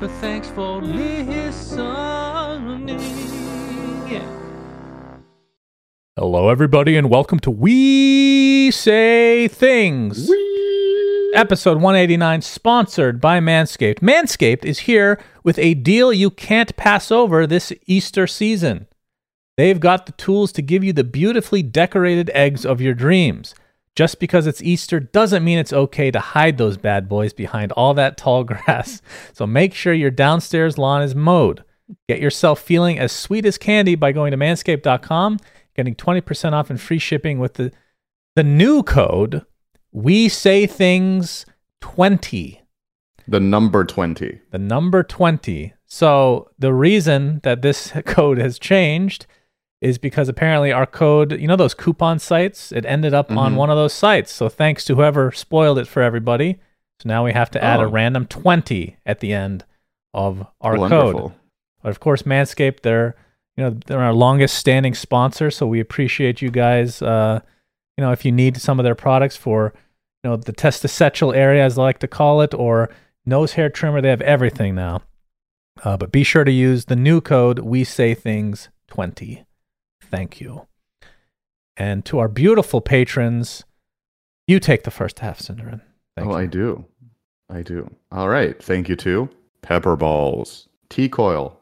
But thanks for listening. Yeah. Hello, everybody, and welcome to We Say Things. Episode 189, sponsored by Manscaped. Manscaped is here with a deal you can't pass over this Easter season. They've got the tools to give you the beautifully decorated eggs of your dreams. Just because it's Easter doesn't mean it's okay to hide those bad boys behind all that tall grass. So make sure your downstairs lawn is mowed. Get yourself feeling as sweet as candy by going to manscaped.com, getting 20% off and free shipping with the the new code we say things 20 The number 20. the number 20. So the reason that this code has changed is because apparently our code, you know those coupon sites, it ended up on Mhm. one of those sites. So thanks to whoever spoiled it for everybody. So now we have to add a Oh. random 20 at the end of our Wonderful. code. But of course, Manscaped, they're you know they're our longest standing sponsor, so we appreciate you guys. Uh, you know, if you need some of their products for you know the testicular area, as I like to call it, or nose hair trimmer, they have everything now. Uh, but be sure to use the new code We Say Things twenty. Thank you. And to our beautiful patrons, you take the first half, Syndereen. Thank oh, you. I do. I do. All right. Thank you to Pepper Balls, T Coil.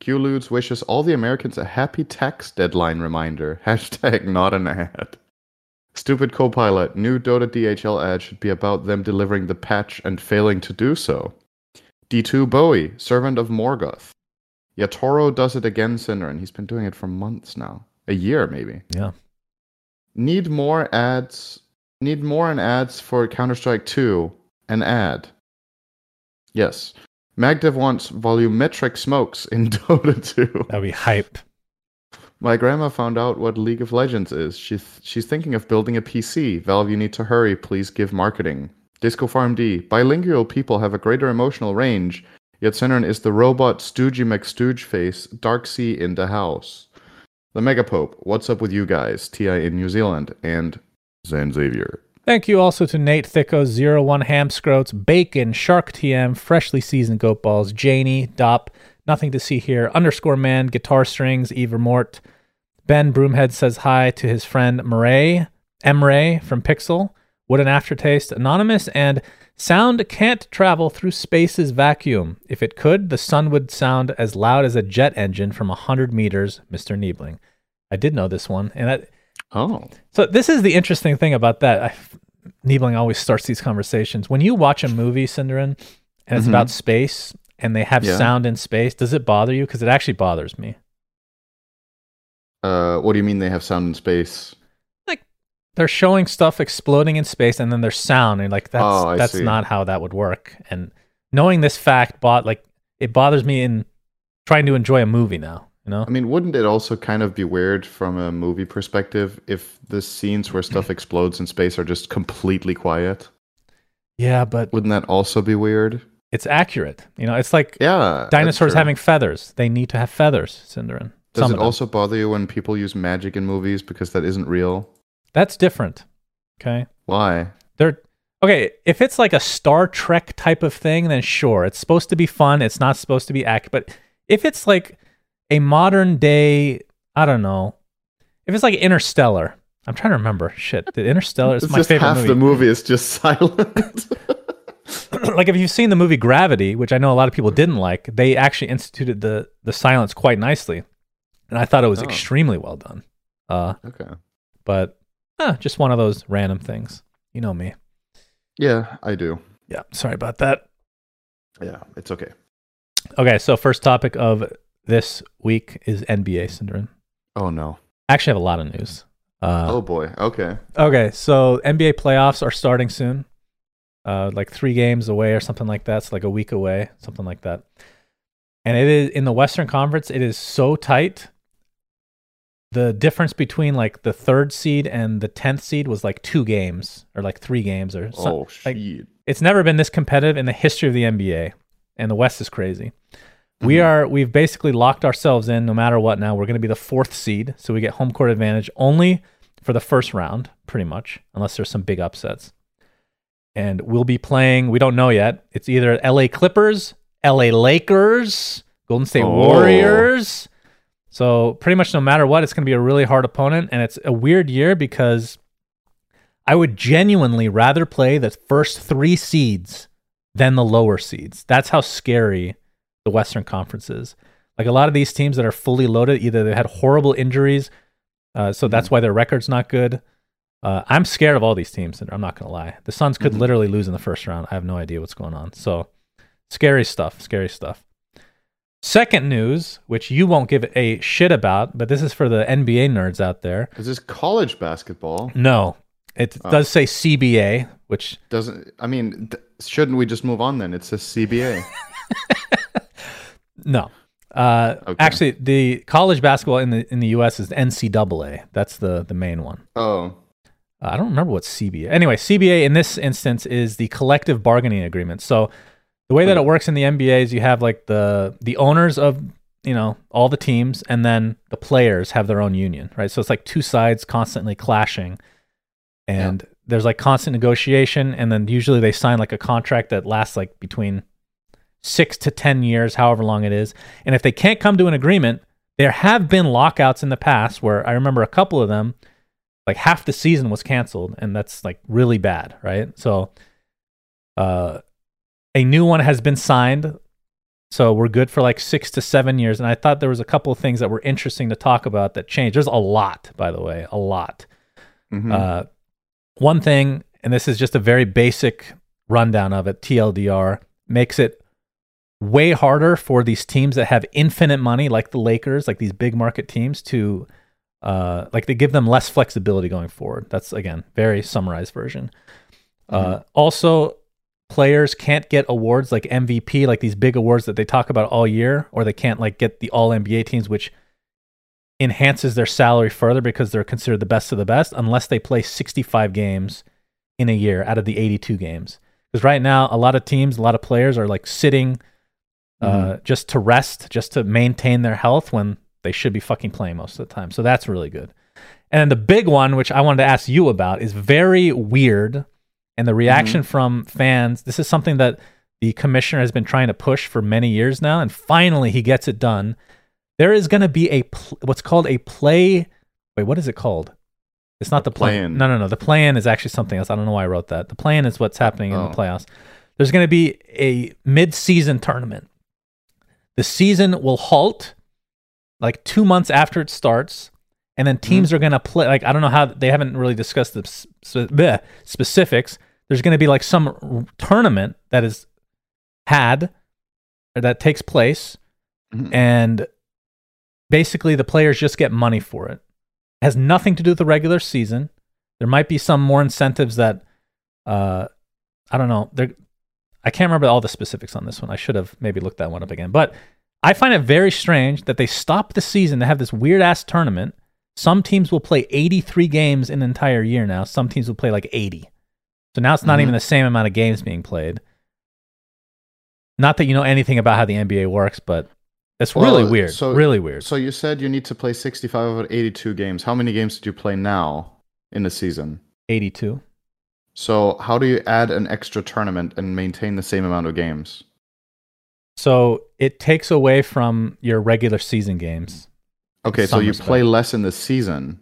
QLudes wishes all the Americans a happy tax deadline reminder. Hashtag not an ad. Stupid Copilot. New Dota DHL ad should be about them delivering the patch and failing to do so. D2 Bowie, Servant of Morgoth. Yatoro does it again, Cinder, and he's been doing it for months now. A year, maybe. Yeah. Need more ads. Need more an ads for Counter Strike 2. An ad. Yes. Magdev wants volumetric smokes in Dota 2. That'd be hype. My grandma found out what League of Legends is. She's she's thinking of building a PC. Valve, you need to hurry. Please give marketing. Disco Farm D. Bilingual people have a greater emotional range. Yet Centern is the robot Stoogey McStooge face. Dark Sea in the house. The Megapope. What's up with you guys? Ti in New Zealand and Zan Xavier. Thank you also to Nate Thicko, Zero One Ham Scroats, Bacon, Shark TM, Freshly Seasoned Goat Balls, Janie, Dop, Nothing to See Here, Underscore Man, Guitar Strings, Eva Mort. Ben Broomhead says hi to his friend Murray, Emray from Pixel, What an Aftertaste, Anonymous, and Sound can't travel through space's vacuum. If it could, the sun would sound as loud as a jet engine from 100 meters, Mr. Niebling. I did know this one, and that Oh. so this is the interesting thing about that. I, Niebling always starts these conversations. When you watch a movie, Syndereen, and it's Mhm. about space, and they have Yeah. sound in space, does it bother you? Because it actually bothers me. Uh, what do you mean they have sound in space? They're showing stuff exploding in space, and then there's sound, and like that's Oh, that's see. not how that would work. And knowing this fact, bought like it bothers me in trying to enjoy a movie now. You know, I mean, wouldn't it also kind of be weird from a movie perspective if the scenes where stuff explodes in space are just completely quiet? yeah, but Wouldn't that also be weird? it's accurate. You know, it's like Yeah. dinosaurs having feathers. They need to have feathers, Syndereen. Does Some it also bother you when people use magic in movies because that isn't real? That's different. Okay. Why? They're okay. If it's like a Star Trek type of thing, then sure, it's supposed to be fun. It's not supposed to be act. But if it's like a modern day, I don't know. If it's like Interstellar, I'm trying to remember. Shit, the Interstellar is It's my just favorite half movie. the movie is just silent. like if you've seen the movie Gravity, which I know a lot of people didn't like, they actually instituted the the silence quite nicely, and I thought it was Oh. extremely well done. Uh, okay. but uh, just one of those random things. You know me. Yeah, I do. Yeah, sorry about that. Yeah, it's okay. Okay, so first topic of this week is NBA, syndrome. Oh no. I actually have a lot of news. Uh, oh boy. Okay. Okay, so NBA playoffs are starting soon. Uh, like three games away or something like that. It's like a week away, something like that. And it is in the Western Conference. It is so tight. The difference between like the third seed and the tenth seed was like two games or like three games or something. Oh like, shit. it's never been this competitive in the history of the NBA, and the West is crazy. We Mhm. are we've basically locked ourselves in no matter what. Now we're going to be the fourth seed, so we get home court advantage only for the first round, pretty much, unless there's some big upsets. And we'll be playing. We don't know yet. It's either L.A. Clippers, L.A. Lakers, Golden State Oh. Warriors. So pretty much no matter what, it's going to be a really hard opponent, and it's a weird year because I would genuinely rather play the first three seeds than the lower seeds. That's how scary the Western Conference is. Like a lot of these teams that are fully loaded, either they had horrible injuries, uh, so that's why their record's not good. Uh, I'm scared of all these teams, and I'm not going to lie. The Suns could Mhm. literally lose in the first round. I have no idea what's going on. So scary stuff, scary stuff. Second news, which you won't give a shit about, but this is for the NBA nerds out there. Is this college basketball? No, it Oh. does say CBA, which Doesn't I mean th- shouldn't we just move on then? It says CBA. no. Uh, Okay. Actually, the college basketball in the in the U.S. is NCAA. That's the the main one. oh. I don't remember what CBA. Anyway, CBA in this instance is the collective bargaining agreement. So the way that it works in the NBA is you have like the the owners of you know all the teams, and then the players have their own union, right? So it's like two sides constantly clashing, and there's like constant negotiation, and then usually they sign like a contract that lasts like between six to ten years, however long it is. And if they can't come to an agreement, there have been lockouts in the past where I remember a couple of them like half the season was canceled and that's like really bad right so uh a new one has been signed so we're good for like six to seven years and i thought there was a couple of things that were interesting to talk about that changed there's a lot by the way a lot Mhm. uh one thing and this is just a very basic rundown of it tldr makes it way harder for these teams that have infinite money like the lakers like these big market teams to uh, like they give them less flexibility going forward. That's again very summarized version. Uh, also, players can't get awards like MVP, like these big awards that they talk about all year, or they can't like get the All NBA teams, which enhances their salary further because they're considered the best of the best, unless they play 65 games in a year out of the 82 games. Because right now, a lot of teams, a lot of players are like sitting uh, just to rest, just to maintain their health when they should be fucking playing most of the time. So that's really good. And the big one, which I wanted to ask you about, is very weird. And the mm-hmm. reaction from fans, this is something that the commissioner has been trying to push for many years now. And finally, he gets it done. There is going to be a pl- what's called a play. Wait, what is it called? It's not the play. play-in. No, no, no. The plan is actually something else. I don't know why I wrote that. The plan is what's happening in Oh. the playoffs. There's going to be a mid-season tournament. The season will halt like two months after it starts, and then mm-hmm. teams are going to play. Like I don't know how they haven't really discussed the s- s- bleh, specifics. There's going to be like some r- tournament that is had or that takes place, Mhm. and basically the players just get money for it. It has nothing to do with the regular season. There might be some more incentives that uh, I don't know. There, I can't remember all the specifics on this one. I should have maybe looked that one up again. But I find it very strange that they stop the season to have this weird ass tournament. Some teams will play 83 games in an entire year now. Some teams will play like 80. So now it's not Mhm. even the same amount of games being played. Not that you know anything about how the NBA works, but it's really weird. so- really weird. So you said you need to play 65 out of 82 games. How many games did you play now in the season? 82. So how do you add an extra tournament and maintain the same amount of games? So it takes away from your regular season games. Okay, so you respect. play less in the season.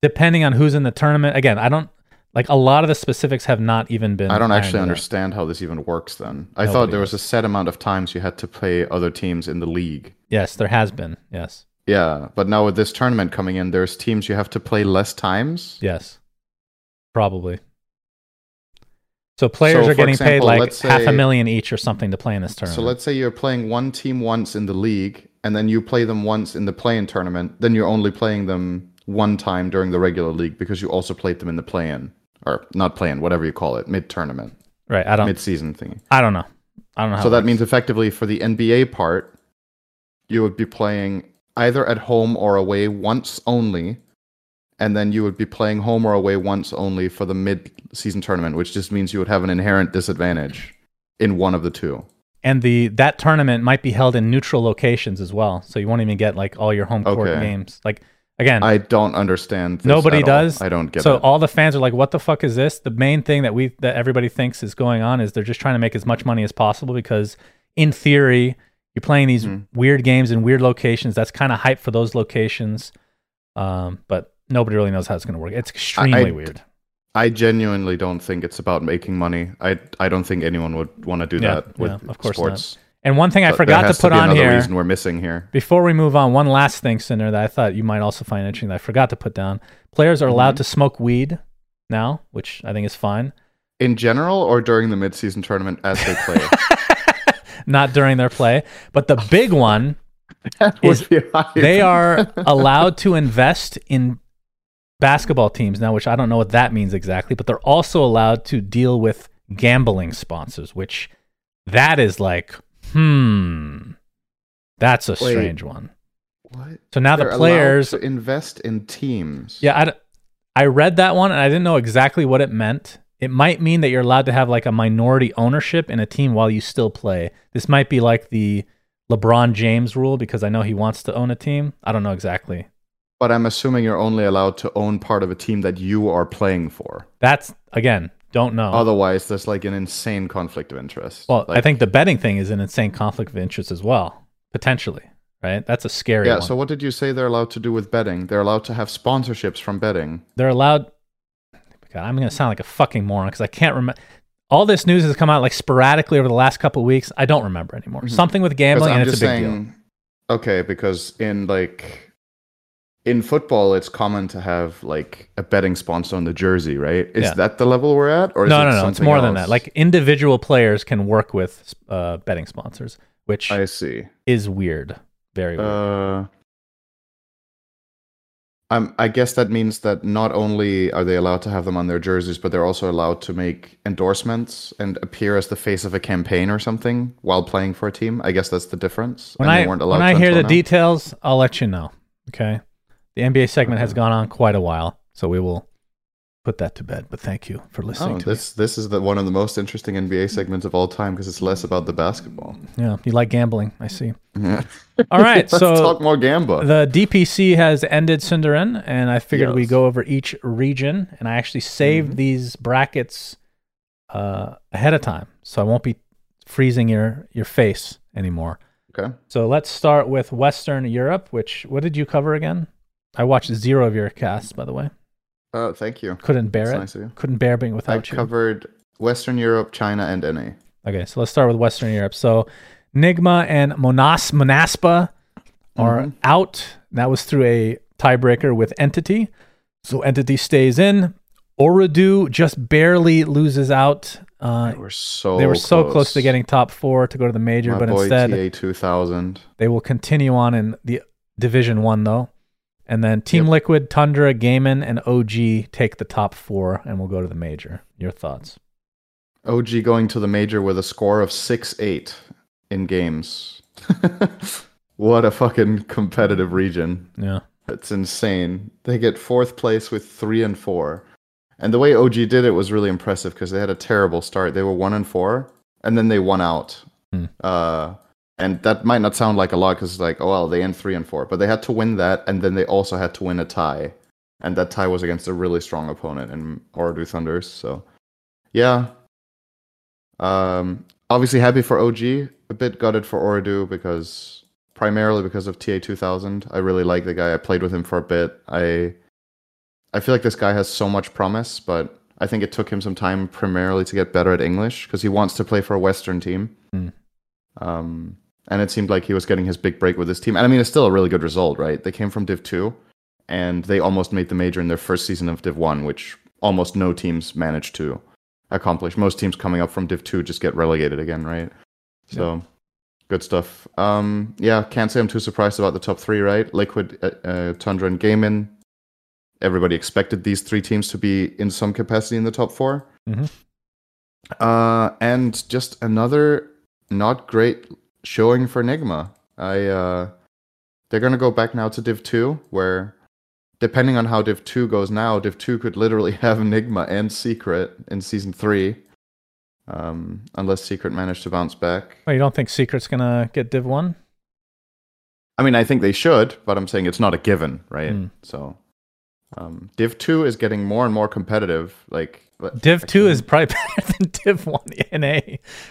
Depending on who's in the tournament. Again, I don't like a lot of the specifics have not even been I don't actually out. understand how this even works then. I Nobody thought there was a set amount of times you had to play other teams in the league. Yes, there has been. Yes. Yeah, but now with this tournament coming in, there's teams you have to play less times. Yes. Probably. So players So, are getting example, paid like let's half a million each or something to play in this tournament. So let's say you're playing one team once in the league, and then you play them once in the play-in tournament. Then you're only playing them one time during the regular league because you also played them in the play-in or not play-in, whatever you call it, mid-tournament, Right. I don't. mid-season thingy. I don't know. I don't know. How So that works. means effectively for the NBA part, you would be playing either at home or away once only, and then you would be playing home or away once only for the mid-season tournament, which just means you would have an inherent disadvantage in one of the two. and the that tournament might be held in neutral locations as well, so you won't even get like all your home court Okay. games. Like again, I don't understand. This Nobody at all. does. I don't get so it. all the fans are like, "What the fuck is this?" The main thing that we that everybody thinks is going on is they're just trying to make as much money as possible because, in theory, you're playing these Mhm. weird games in weird locations. That's kind of hype for those locations, um, but nobody really knows how it's going to work. It's extremely I- weird. I genuinely don't think it's about making money. I I don't think anyone would want to do Yeah, that with yeah, of course sports. And one thing I forgot to put be on another here reason we're missing here. before we move on, one last thing, Sinner, that I thought you might also find interesting that I forgot to put down. Players are Mm-hmm. allowed to smoke weed now, which I think is fine. In general, or during the mid-season tournament as they play. Not during their play, but the big one Is- would be high. they are allowed to invest in basketball teams now, which I don't know what that means exactly, but they're also allowed to deal with gambling sponsors, which that is like, hmm, that's a Wait. strange one. What? So now They're the players, invest in teams. yeah, I, d- I read that one and I didn't know exactly what it meant. It might mean that you're allowed to have like a minority ownership in a team while you still play. This might be like the LeBron James rule because I know he wants to own a team. I don't know exactly. But I'm assuming you're only allowed to own part of a team that you are playing for. That's again, don't know. Otherwise, there's like an insane conflict of interest. well, I think the betting thing is an insane conflict of interest as well, potentially. Right? That's a scary Yeah. one. So what did you say they're allowed to do with betting? They're allowed to have sponsorships from betting. They're allowed. God, I'm going to sound like a fucking moron because I can't remember. All this news has come out like sporadically over the last couple of weeks. I don't remember anymore. Mm-hmm. Something with gambling, and it's a big deal. okay, because in like in football, it's common to have like a betting sponsor on the jersey, right? Is Yeah. that the level we're at, or is No, no, no. It's more than that. Like individual players can work with uh, betting sponsors, which I see. is weird. Very weird. Uh, um, I guess that means that not only are they allowed to have them on their jerseys, but they're also allowed to make endorsements and appear as the face of a campaign or something while playing for a team. I guess that's the difference. when I they weren't allowed when I hear the now. details, I'll let you know. Okay. The NBA segment has gone on quite a while, so we will put that to bed. But thank you for listening Oh, to me. this this is the one of the most interesting NBA segments of all time because it's less about the basketball. Yeah, you like gambling, I see. Yeah. All right, Let's so talk more Gamba. the DPC has ended Syndereen, and I figured we Yes. go over each region, and I actually saved Mhm. these brackets uh, ahead of time, so I won't be freezing your your face anymore. okay. So let's start with Western Europe. Which what did you cover again? I watched zero of your casts, by the way. Oh, thank you. Couldn't bear That's it. nice of you. Couldn't bear being I without you. covered Western Europe, China, and NA. Okay, so let's start with Western Europe. So Nigma and Monas Monaspa are Mhm. out. That was through a tiebreaker with Entity. So Entity stays in. Ooredoo just barely loses out. Uh, They were so they were so close. to getting top four to go to the major, My but instead TA two thousand. they will continue on in the Division One though. And then Team Yep. Liquid, Tundra, Gaimin, and OG take the top four, and we'll go to the major. Your thoughts? OG going to the major with a score of six eight in games. what a fucking competitive region. Yeah. It's insane. They get fourth place with three and four. And the way OG did it was really impressive because they had a terrible start. They were one and four, and then they won out. Hmm. Uh, and that might not sound like a lot because it's like, oh well, they end three and four, but they had to win that, and then they also had to win a tie, and that tie was against a really strong opponent in Ooredoo Thunders. So, yeah. Um, obviously happy for OG. A bit gutted for Ooredoo because primarily because of TA two thousand. I really like the guy. I played with him for a bit. I I feel like this guy has so much promise, but I think it took him some time primarily to get better at English because he wants to play for a Western team. Hmm. Um, and it seemed like he was getting his big break with his team. And I mean, it's still a really good result, right? They came from Div 2 and they almost made the major in their first season of Div 1, which almost no teams managed to accomplish. Most teams coming up from Div 2 just get relegated again, right? So good stuff. Um, yeah, can't say I'm too surprised about the top three, right? Liquid, uh, uh, Tundra, and Gaimin everybody expected these three teams to be in some capacity in the top 4 Mhm. Uh, and just another not great showing for Enigma. I uh, they're gonna go back now to Div two, where depending on how Div two goes now, Div two could literally have Enigma and Secret in season three, um, unless Secret managed to bounce back. Well, you don't think Secret's gonna get Div one? I mean, I think they should, but I'm saying it's not a given, right? Mm. So, um, Div two is getting more and more competitive. Like Div two is probably better than Div one NA.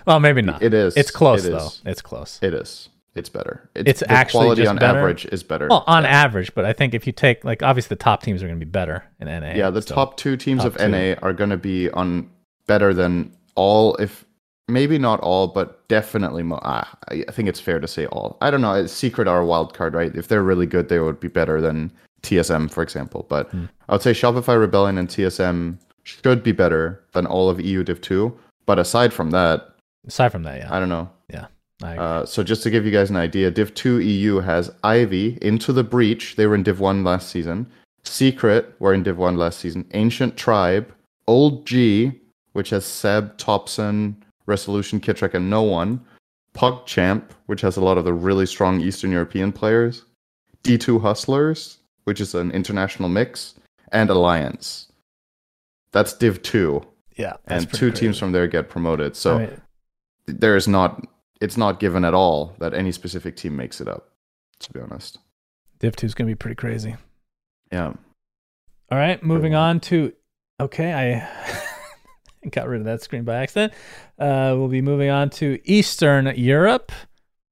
Well, maybe not. It is. It's close It though. It's close. It is. It's better. It's the actually quality on better. average is better. Well, on Yeah. average, but I think if you take like obviously the top teams are going to be better in NA. Yeah, the so- top two teams top of two. NA are going to be on better than all, if maybe not all, but definitely. Mo- ah, I think it's fair to say all. I don't know. it's Secret are a wild card, right? If they're really good, they would be better than TSM, for example. But Hmm. I would say Shopify Rebellion and TSM should be better than all of EU Div 2. But aside from that, Aside from that, yeah, I don't know. yeah. Uh, so just to give you guys an idea, Div 2 EU has Ivy, Into the Breach. They were in Div 1 last season. Secret were in Div 1 last season. Ancient Tribe, Old G, which has Ceb, Topson, Resolution, Kitrek, and no one. PuckChamp, which has a lot of the really strong Eastern European players. D2 Hustlers, which is an international mix. And Alliance. That's Div 2. yeah, and two crazy. teams from there get promoted. So there is not it's not given at all that any specific team makes it up to be honest Div two is going to be pretty crazy. yeah All right, moving on to okay, I got rid of that screen by accident. Uh, we'll be moving on to Eastern Europe,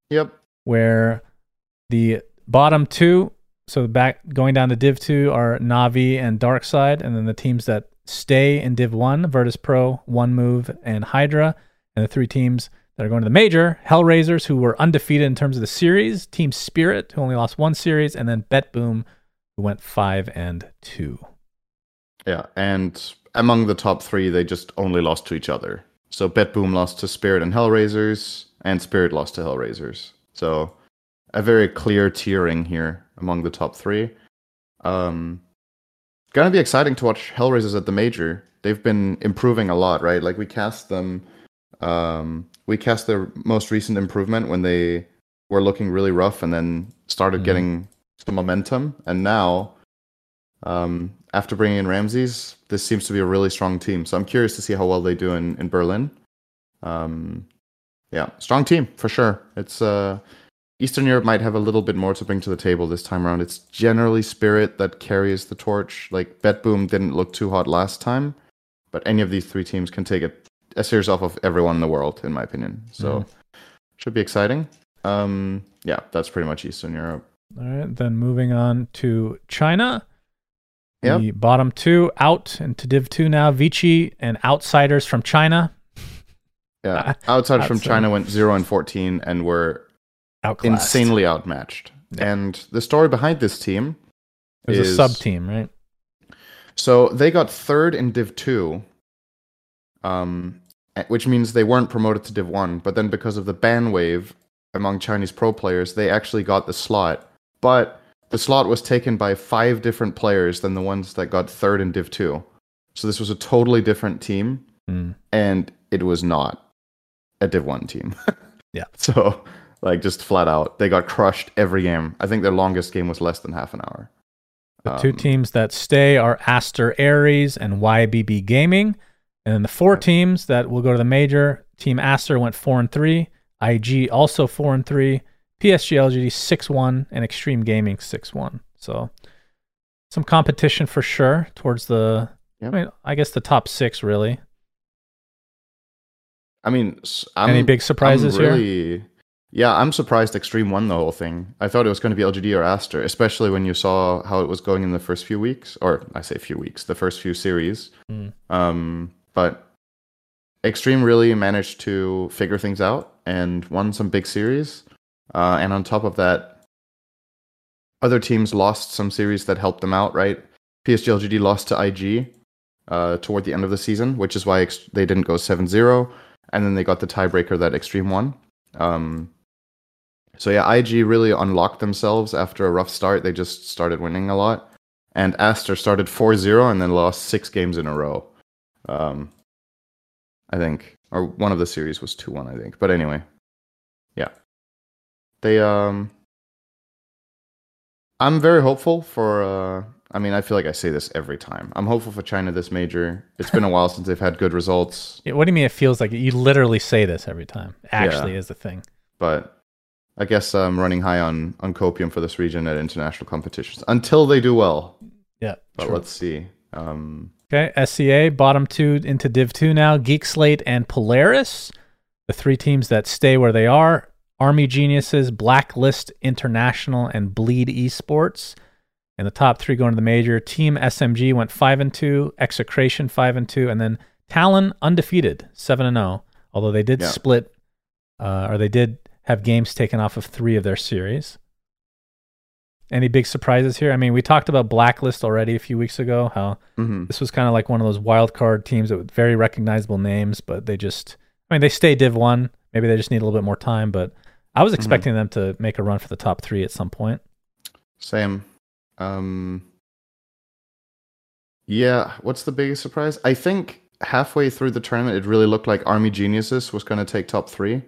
yep where the bottom two, so back going down to Div two, are Navi and Darkside, and then the teams that stay in Div one, Virtus Pro, One Move, and Hydra, and the three teams that are going to the major, Hellraisers, who were undefeated in terms of the series, Team Spirit, who only lost one series, and then Bet Boom, who went five and two. yeah and among the top three they just only lost to each other. So betboom lost to spirit and hellraisers and spirit lost to hellraisers. So a very clear tiering here among the top three. Um gonna be exciting to watch hellraisers at the major. They've been improving a lot right? Like we cast them um we cast their most recent improvement when they were looking really rough and then started Mhm. getting some momentum. And now um after bringing in Ramzes this seems to be a really strong team. So i'm curious to see how well they do in in berlin. Um yeah strong team for sure. It's uh Eastern Europe might have a little bit more to bring to the table this time around. It's generally Spirit that carries the torch. Like Betboom didn't look too hot last time, but any of these three teams can take it a series off of everyone in the world, in my opinion. So should be exciting. Um, yeah, that's pretty much Eastern Europe. All right, then moving on to China. Yep. The bottom two out into Div 2 now. Vici and Outsiders from China. Yeah, Outsiders from. China went zero and fourteen and were Outclassed. insanely outmatched. Yeah. And the story behind this team It was is- a sub team, right? So they got third in Div 2, um, which means they weren't promoted to Div 1. But then because of the ban wave among Chinese pro players, they actually got the slot. But the slot was taken by five different players than the ones that got third in Div 2. So this was a totally different team, Mm. and it was not a Div 1 team. Yeah. So, like, just flat out, they got crushed every game. I think their longest game was less than half an hour. The two Um, teams that stay are Aster Aries and YBB Gaming. And then the four teams that will go to the major, Team Aster went 4 and 3, IG also 4 and 3, PSG LGD 6 1, and Extreme Gaming 6 1. So some competition for sure towards the, Yep. I mean, I guess the top six really. I mean, I'm, Any big surprises I'm here? Yeah, I'm surprised Extreme won the whole thing. I thought it was going to be LGD or Aster, especially when you saw how it was going in the first few weeks, or I say few weeks, the first few series. Mm. Um, but Extreme really managed to figure things out and won some big series. Uh, and on top of that, other teams lost some series that helped them out, right? PSG LGD lost to IG uh, toward the end of the season, which is why ex- they didn't go 7 0. And then they got the tiebreaker that Extreme won. Um, so yeah, IG really unlocked themselves after a rough start. They just started winning a lot. and Aster started 4-0 and then lost six games in a row. Um, I think, or one of the series was 2-1, I think. But anyway, yeah, they um, I'm very hopeful for. Uh, I mean, I feel like I say this every time. I'm hopeful for China this major. It's been a while since they've had good results, Yeah, What do you mean it feels like you literally say this every time? Actually, is the thing. but I guess I'm running high on on copium for this region at international competitions until they do well. Yeah. But true. let's see. Um, Okay, SCA bottom two into Div two now. Geek Slate and Polaris, the three teams that stay where they are. Army Geniuses, Blacklist International, and Bleed Esports. And the top three going to the major. Team SMG went five and two. Execration five and two, and then Talon undefeated seven and zero. Although they did Yeah. split, uh, or they did have games taken off of three of their series. Any big surprises here? I mean, we talked about Blacklist already a few weeks ago. How mhm. this was kind of like one of those wild card teams that with very recognizable names, but they just, I mean, they stay Div 1. Maybe they just need a little bit more time, but I was expecting them to make a run for the top three at some point. Same. Um, yeah, what's the biggest surprise? I think halfway through the tournament, it really looked like Army Geniuses was going to take top three.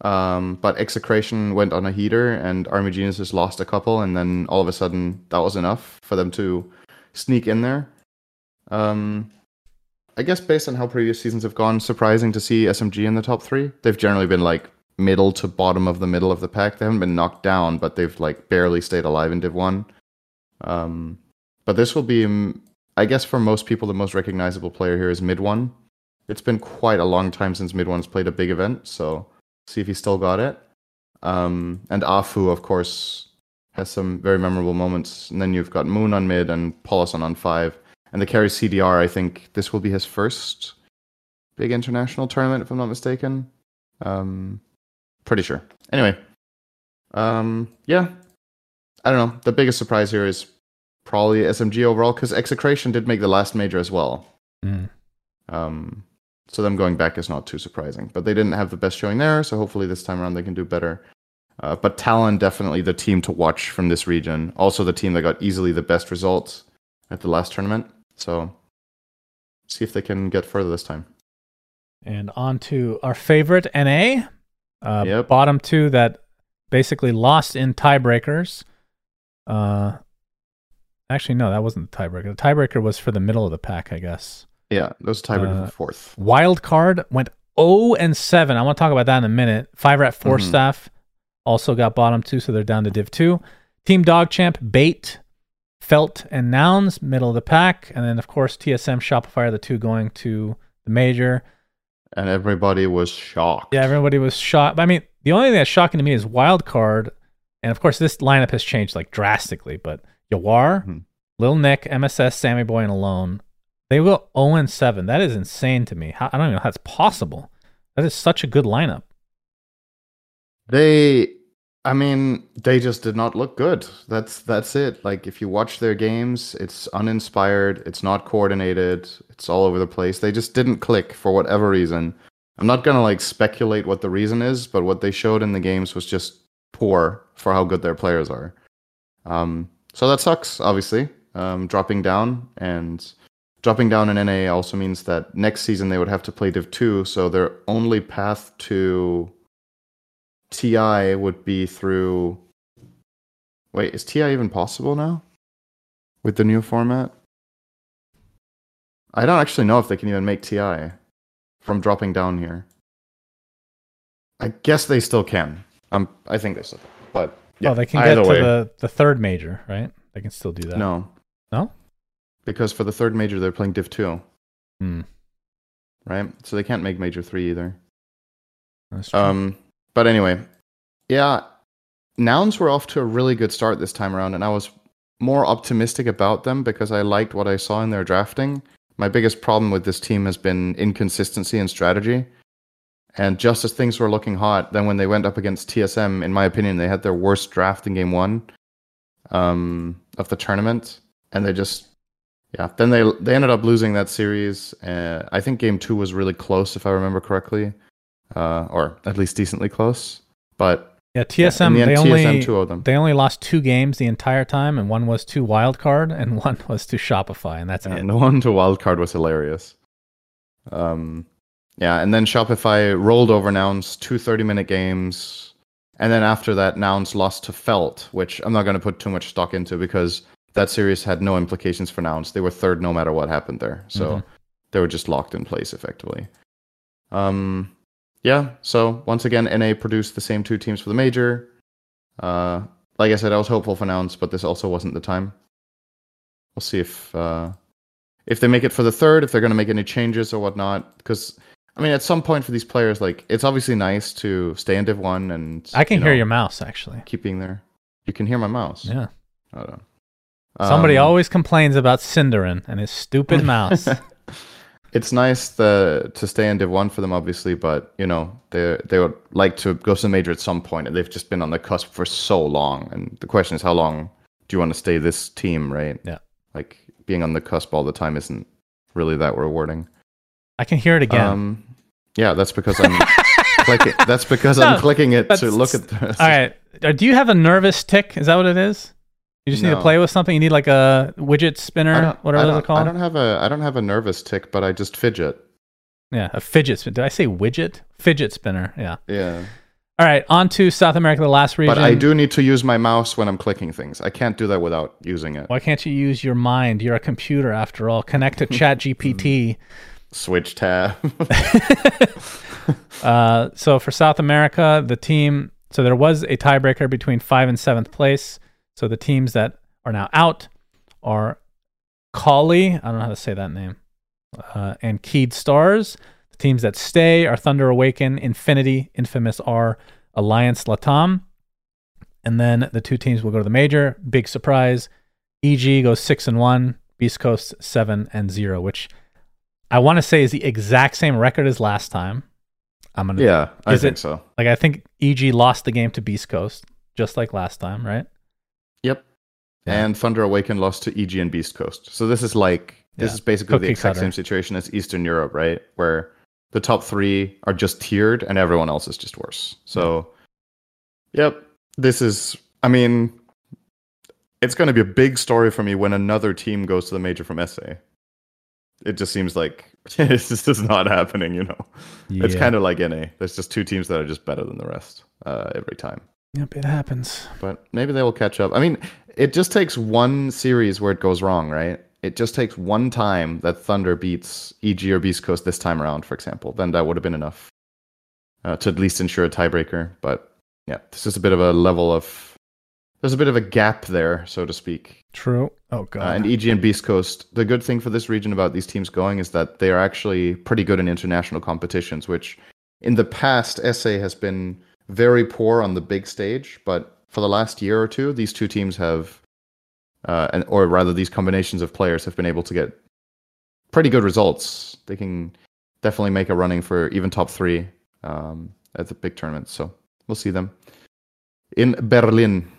Um, but Execration went on a heater, and Army Geniuses lost a couple, and then all of a sudden, that was enough for them to sneak in there. Um, I guess based on how previous seasons have gone, surprising to see SMG in the top three. They've generally been like middle to bottom of the middle of the pack. They haven't been knocked down, but they've like barely stayed alive in Div One. Um, but this will be, mm, I guess, for most people, the most recognizable player here is Mid One. It's been quite a long time since Mid One's played a big event, so see if he still got it. Um, and Afu, of course, has some very memorable moments. And then you've got Moon on mid and Paulus on five. And the carry CDR, I think this will be his first big international tournament, if I'm not mistaken. Um, pretty sure. Anyway, um, yeah, I don't know. The biggest surprise here is probably SMG overall because Execration did make the last major as well. Mm. Um, so them going back is not too surprising. But they didn't have the best showing there, so hopefully this time around they can do better. Uh, but Talon definitely the team to watch from this region. Also the team that got easily the best results at the last tournament. So see if they can get further this time. And on to our favorite NA. Uh, Yep. Bottom two that basically lost in tiebreakers. Uh, actually, no, that wasn't the tiebreaker. The tiebreaker was for the middle of the pack, I guess. Yeah, those tiebreaker Uh, fourth. Wild card went 0 and 7. I want to talk about that in a minute. Five at 4 Mhm. staff also got bottom two, so they're down to Div 2. Team Dog Champ, Bait, Felt, and Nouns, middle of the pack. And then, of course, TSM, Shopify are the two going to the major. And everybody was shocked. Yeah, everybody was shocked. I mean, the only thing that's shocking to me is wild card, and of course, this lineup has changed like drastically. But Yawar, Mhm. Lil Nick, MSS, Sammy Boy, and Alone, they go 0 and 7. That is insane to me. I don't even know how that's possible. That is such a good lineup. They I mean, they just did not look good. That's that's it. Like if you watch their games, it's uninspired, it's not coordinated, it's all over the place. They just didn't click for whatever reason. I'm not going to like speculate what the reason is, but what they showed in the games was just poor for how good their players are. Um so that sucks obviously. Um dropping down and dropping down in NA also means that next season they would have to play Div 2, so their only path to TI would be through. Wait, is TI even possible now? With the new format? I don't actually know if they can even make TI from dropping down here. I guess they still can. Um, I think they still can. But yeah, oh, they can get to way, the, the third major, right? They can still do that. no, No? Because for the third major they're playing Div 2, Hmm. right? So they can't make Major 3 either. That's true. Um, but anyway, yeah, nouns were off to a really good start this time around, and I was more optimistic about them because I liked what I saw in their drafting. My biggest problem with this team has been inconsistency and strategy. And just as things were looking hot, then when they went up against TSM, in my opinion, they had their worst draft in game one um, of the tournament, and they just, yeah. Then they they ended up losing that series. Uh, I think game two was really close, if I remember correctly uh, or at least decently close. But Yeah, TSM. in the end, they TSM only two of them. they only lost two games the entire time, and one was to Wildcard, and one was to Shopify, and that's it. And the one to wildcard was hilarious. Um, yeah, and then Shopify rolled over Nouns, two 30 minute games. And then after that, Nouns lost to Felt, which I'm not going to put too much stock into because that series had no implications for Nouns. They were third no matter what happened there. So Mhm. they were just locked in place effectively. Um, yeah, so once again, NA produced the same two teams for the major. Uh, like I said, I was hopeful for Nouns, but this also wasn't the time. We'll see if uh, if they make it for the third, if they're going to make any changes or whatnot. Because I mean, at some point for these players, like it's obviously nice to stay in Div One and I can you hear your mouse actually. keep being there. You can hear my mouse. Yeah. Hold on. Somebody Um, always complains about Syndereen and his stupid mouse. it's nice the, to stay in Div One for them, obviously, but you know they they would like to go to the major at some point, and they've just been on the cusp for so long. And the question is, how long do you want to stay this team, right? Yeah. Like being on the cusp all the time isn't really that rewarding. I can hear it again. Um, yeah, that's because I'm clicking. That's because No, I'm clicking it to look at the. All right. Uh, Do you have a nervous tick? Is that what it is? You just need to play with something. You need like a widget spinner, whatever those are called. I don't have a I don't have a nervous tick, but I just fidget. Yeah, a fidget spinner. Did I say widget? Fidget spinner. Yeah. Yeah. All right, on to South America, the last region. But I do need to use my mouse when I'm clicking things. I can't do that without using it. Why can't you use your mind? You're a computer after all. Connect to ChatGPT. Switch tab. Uh, so for South America, the team, so there was a tiebreaker between five and seventh place. So the teams that are now out are Collie, I don't know how to say that name, uh, and Keyd Stars. The teams that stay are Thunder Awaken, Infinity, Infamous R, Alliance Latam. And then the two teams will go to the major. Big surprise. EG goes six and one, Beast Coast seven and zero, which I want to say is the exact same record as last time. I'm gonna yeah, I think it- so. like I think EG lost the game to Beast Coast just like last time, right? Yep. Yeah. And Thunder Awaken lost to EG and Beast Coast. So this is like this Yeah. is basically the exact cutter. same situation as Eastern Europe, right? Where the top three are just tiered and everyone else is just worse. So Yep. This is I mean it's gonna be a big story for me when another team goes to the major from SA. It just seems like this is not happening, you know. It's kind of like NA. There's just two teams that are just better than the rest uh, every time. Yep, it happens. But maybe they will catch up. I mean, it just takes one series where it goes wrong, right? It just takes one time that Thunder beats EG or Beast Coast this time around, for example. Then that would have been enough uh, to at least ensure a tiebreaker. But yeah, this is a bit of a level of. There's a bit of a gap there, so to speak. True. Oh Uh, god. and EG and Beast Coast, the good thing for this region about these teams going is that they are actually pretty good in international competitions, which in the past, SA has been very poor on the big stage. But for the last year or two, these two teams have, uh, and, or rather, these combinations of players have been able to get pretty good results. They can definitely make a running for even top three um, at the big tournaments. So we'll see them in Berlin.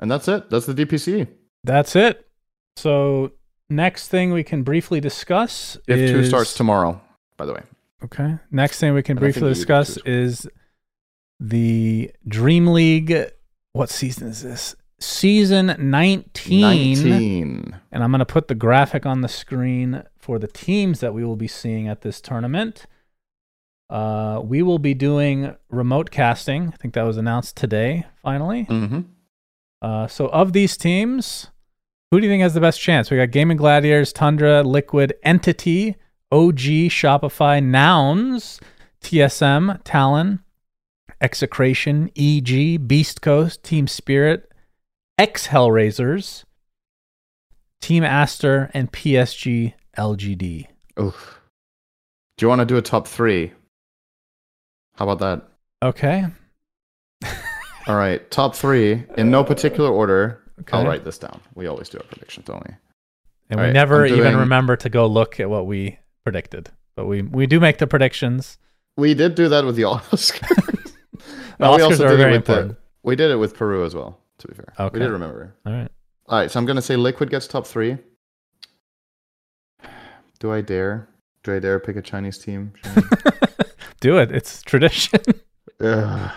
And that's it. That's the DPC. That's it. So next thing we can briefly discuss If is two starts tomorrow, by the way. Okay. Next thing we can And briefly discuss is the Dream League. What season is this? Season 19. 19. And I'm going to put the graphic on the screen for the teams that we will be seeing at this tournament. Uh, we will be doing remote casting. I think that was announced today, finally. Mm-hmm. Uh, so, of these teams, who do you think has the best chance? We got Gaimin Gladiators, Tundra, Liquid, Entity, OG, Shopify, Nouns, TSM, Talon, Execration, EG, Beast Coast, Team Spirit, X Hellraisers, Team Aster, and PSG LGD. Oof. Do you want to do a top three? How about that? Okay. All right, top three in no particular order. I'll write this down. We always do our predictions, don't we? And All we right, never I'm even remember to go look at what we predicted. But we, we do make the predictions. We did do that with the Oscars. The Oscars are did it with the- we did it with Peru as well. To be fair, Okay. we did remember. All right. All right, so I'm gonna say Liquid gets top three. Do I dare? Do I dare pick a Chinese team? do it. It's tradition. Ugh.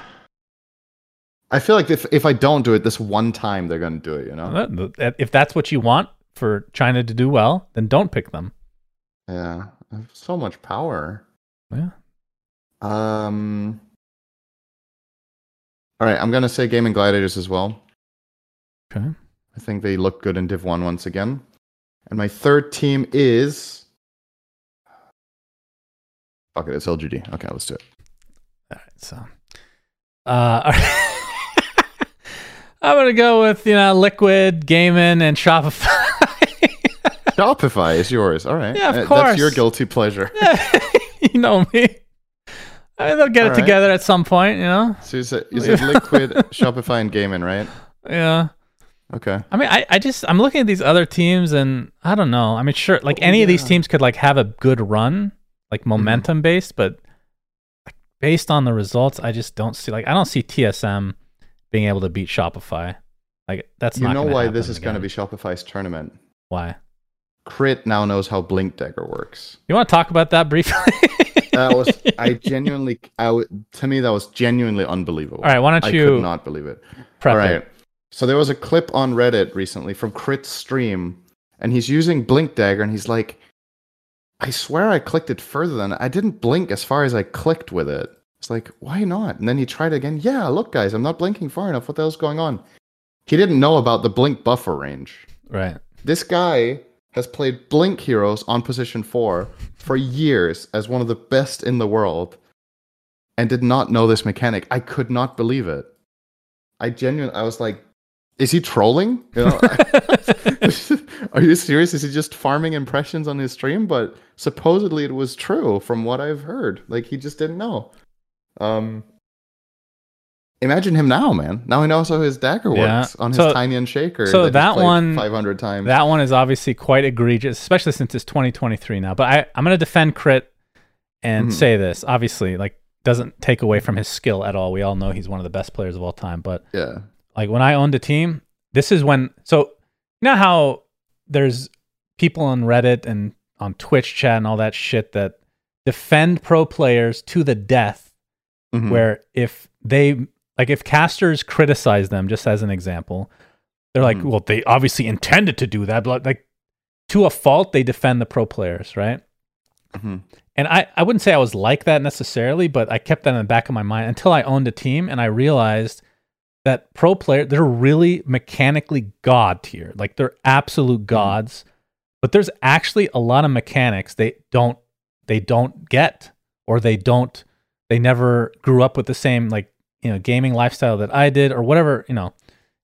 I feel like if if I don't do it this one time, they're gonna do it. You know? If that's what you want for China to do well, then don't pick them. Yeah. I have so much power. Yeah. Um. All right, I'm gonna say Gaimin Gladiators as well. Okay. I think they look good in Div One once again. And my third team is. Fuck it, it's LGD. Okay, let's do it. All right. So, uh, all right. I'm gonna go with you know Liquid, Gaming, and Shopify. Shopify is yours. All right. Yeah, of Uh, course. That's your guilty pleasure. you know me. I mean, they'll get All it right. together at some point, you know. So you said, you said Liquid, Shopify, and Gaimin, right? Yeah. Okay. I mean, I, I just I'm looking at these other teams and I don't know. I mean, sure, like Oh, any of these teams could like have a good run, like mm-hmm. momentum based, but like, based on the results, I just don't see like I don't see TSM being able to beat Shopify. Like that's you know why this is going to be Shopify's tournament? why. Crit now knows how Blink Dagger works. You want to talk about that briefly? That was I genuinely I w- to me that was genuinely unbelievable. All right, why don't you? I could not believe it. All it? right. So there was a clip on Reddit recently from Crit's stream, and he's using Blink Dagger, and he's like, I swear I clicked it further than I didn't blink as far as I clicked with it. It's like, why not? And then he tried again. Yeah, look, guys, I'm not blinking far enough. What the hell's going on? He didn't know about the blink buffer range. Right. This guy has played Blink Heroes on position four for years as one of the best in the world and did not know this mechanic. I could not believe it. I genuinely, I was like, is he trolling? You know, Are you serious? Is he just farming impressions on his stream? But supposedly it was true from what I've heard. Like he just didn't know. Um, imagine him now, man. Now he knows how his dagger Yeah. works on his So- tiny and shaker. so he's that one- 500 times. That one is obviously quite egregious, especially since it's 2023 now. But I, I'm going to defend Crit and Mhm. say this. Obviously, like doesn't take away from his skill at all. We all know he's one of the best players of all time. But yeah. like when I owned a team, this is when. So you know how there's people on Reddit and on Twitch chat and all that shit that defend pro players to the death Mhm. where if they like if casters criticize them just as an example they're like Mhm. well they obviously intended to do that but like to a fault they defend the pro players right Mhm. and I, I wouldn't say i was like that necessarily but i kept that in the back of my mind until i owned a team and i realized that pro player they're really mechanically god tier like they're absolute gods but there's actually a lot of mechanics they don't they don't get or they don't they never grew up with the same like you know gaming lifestyle that I did or whatever you know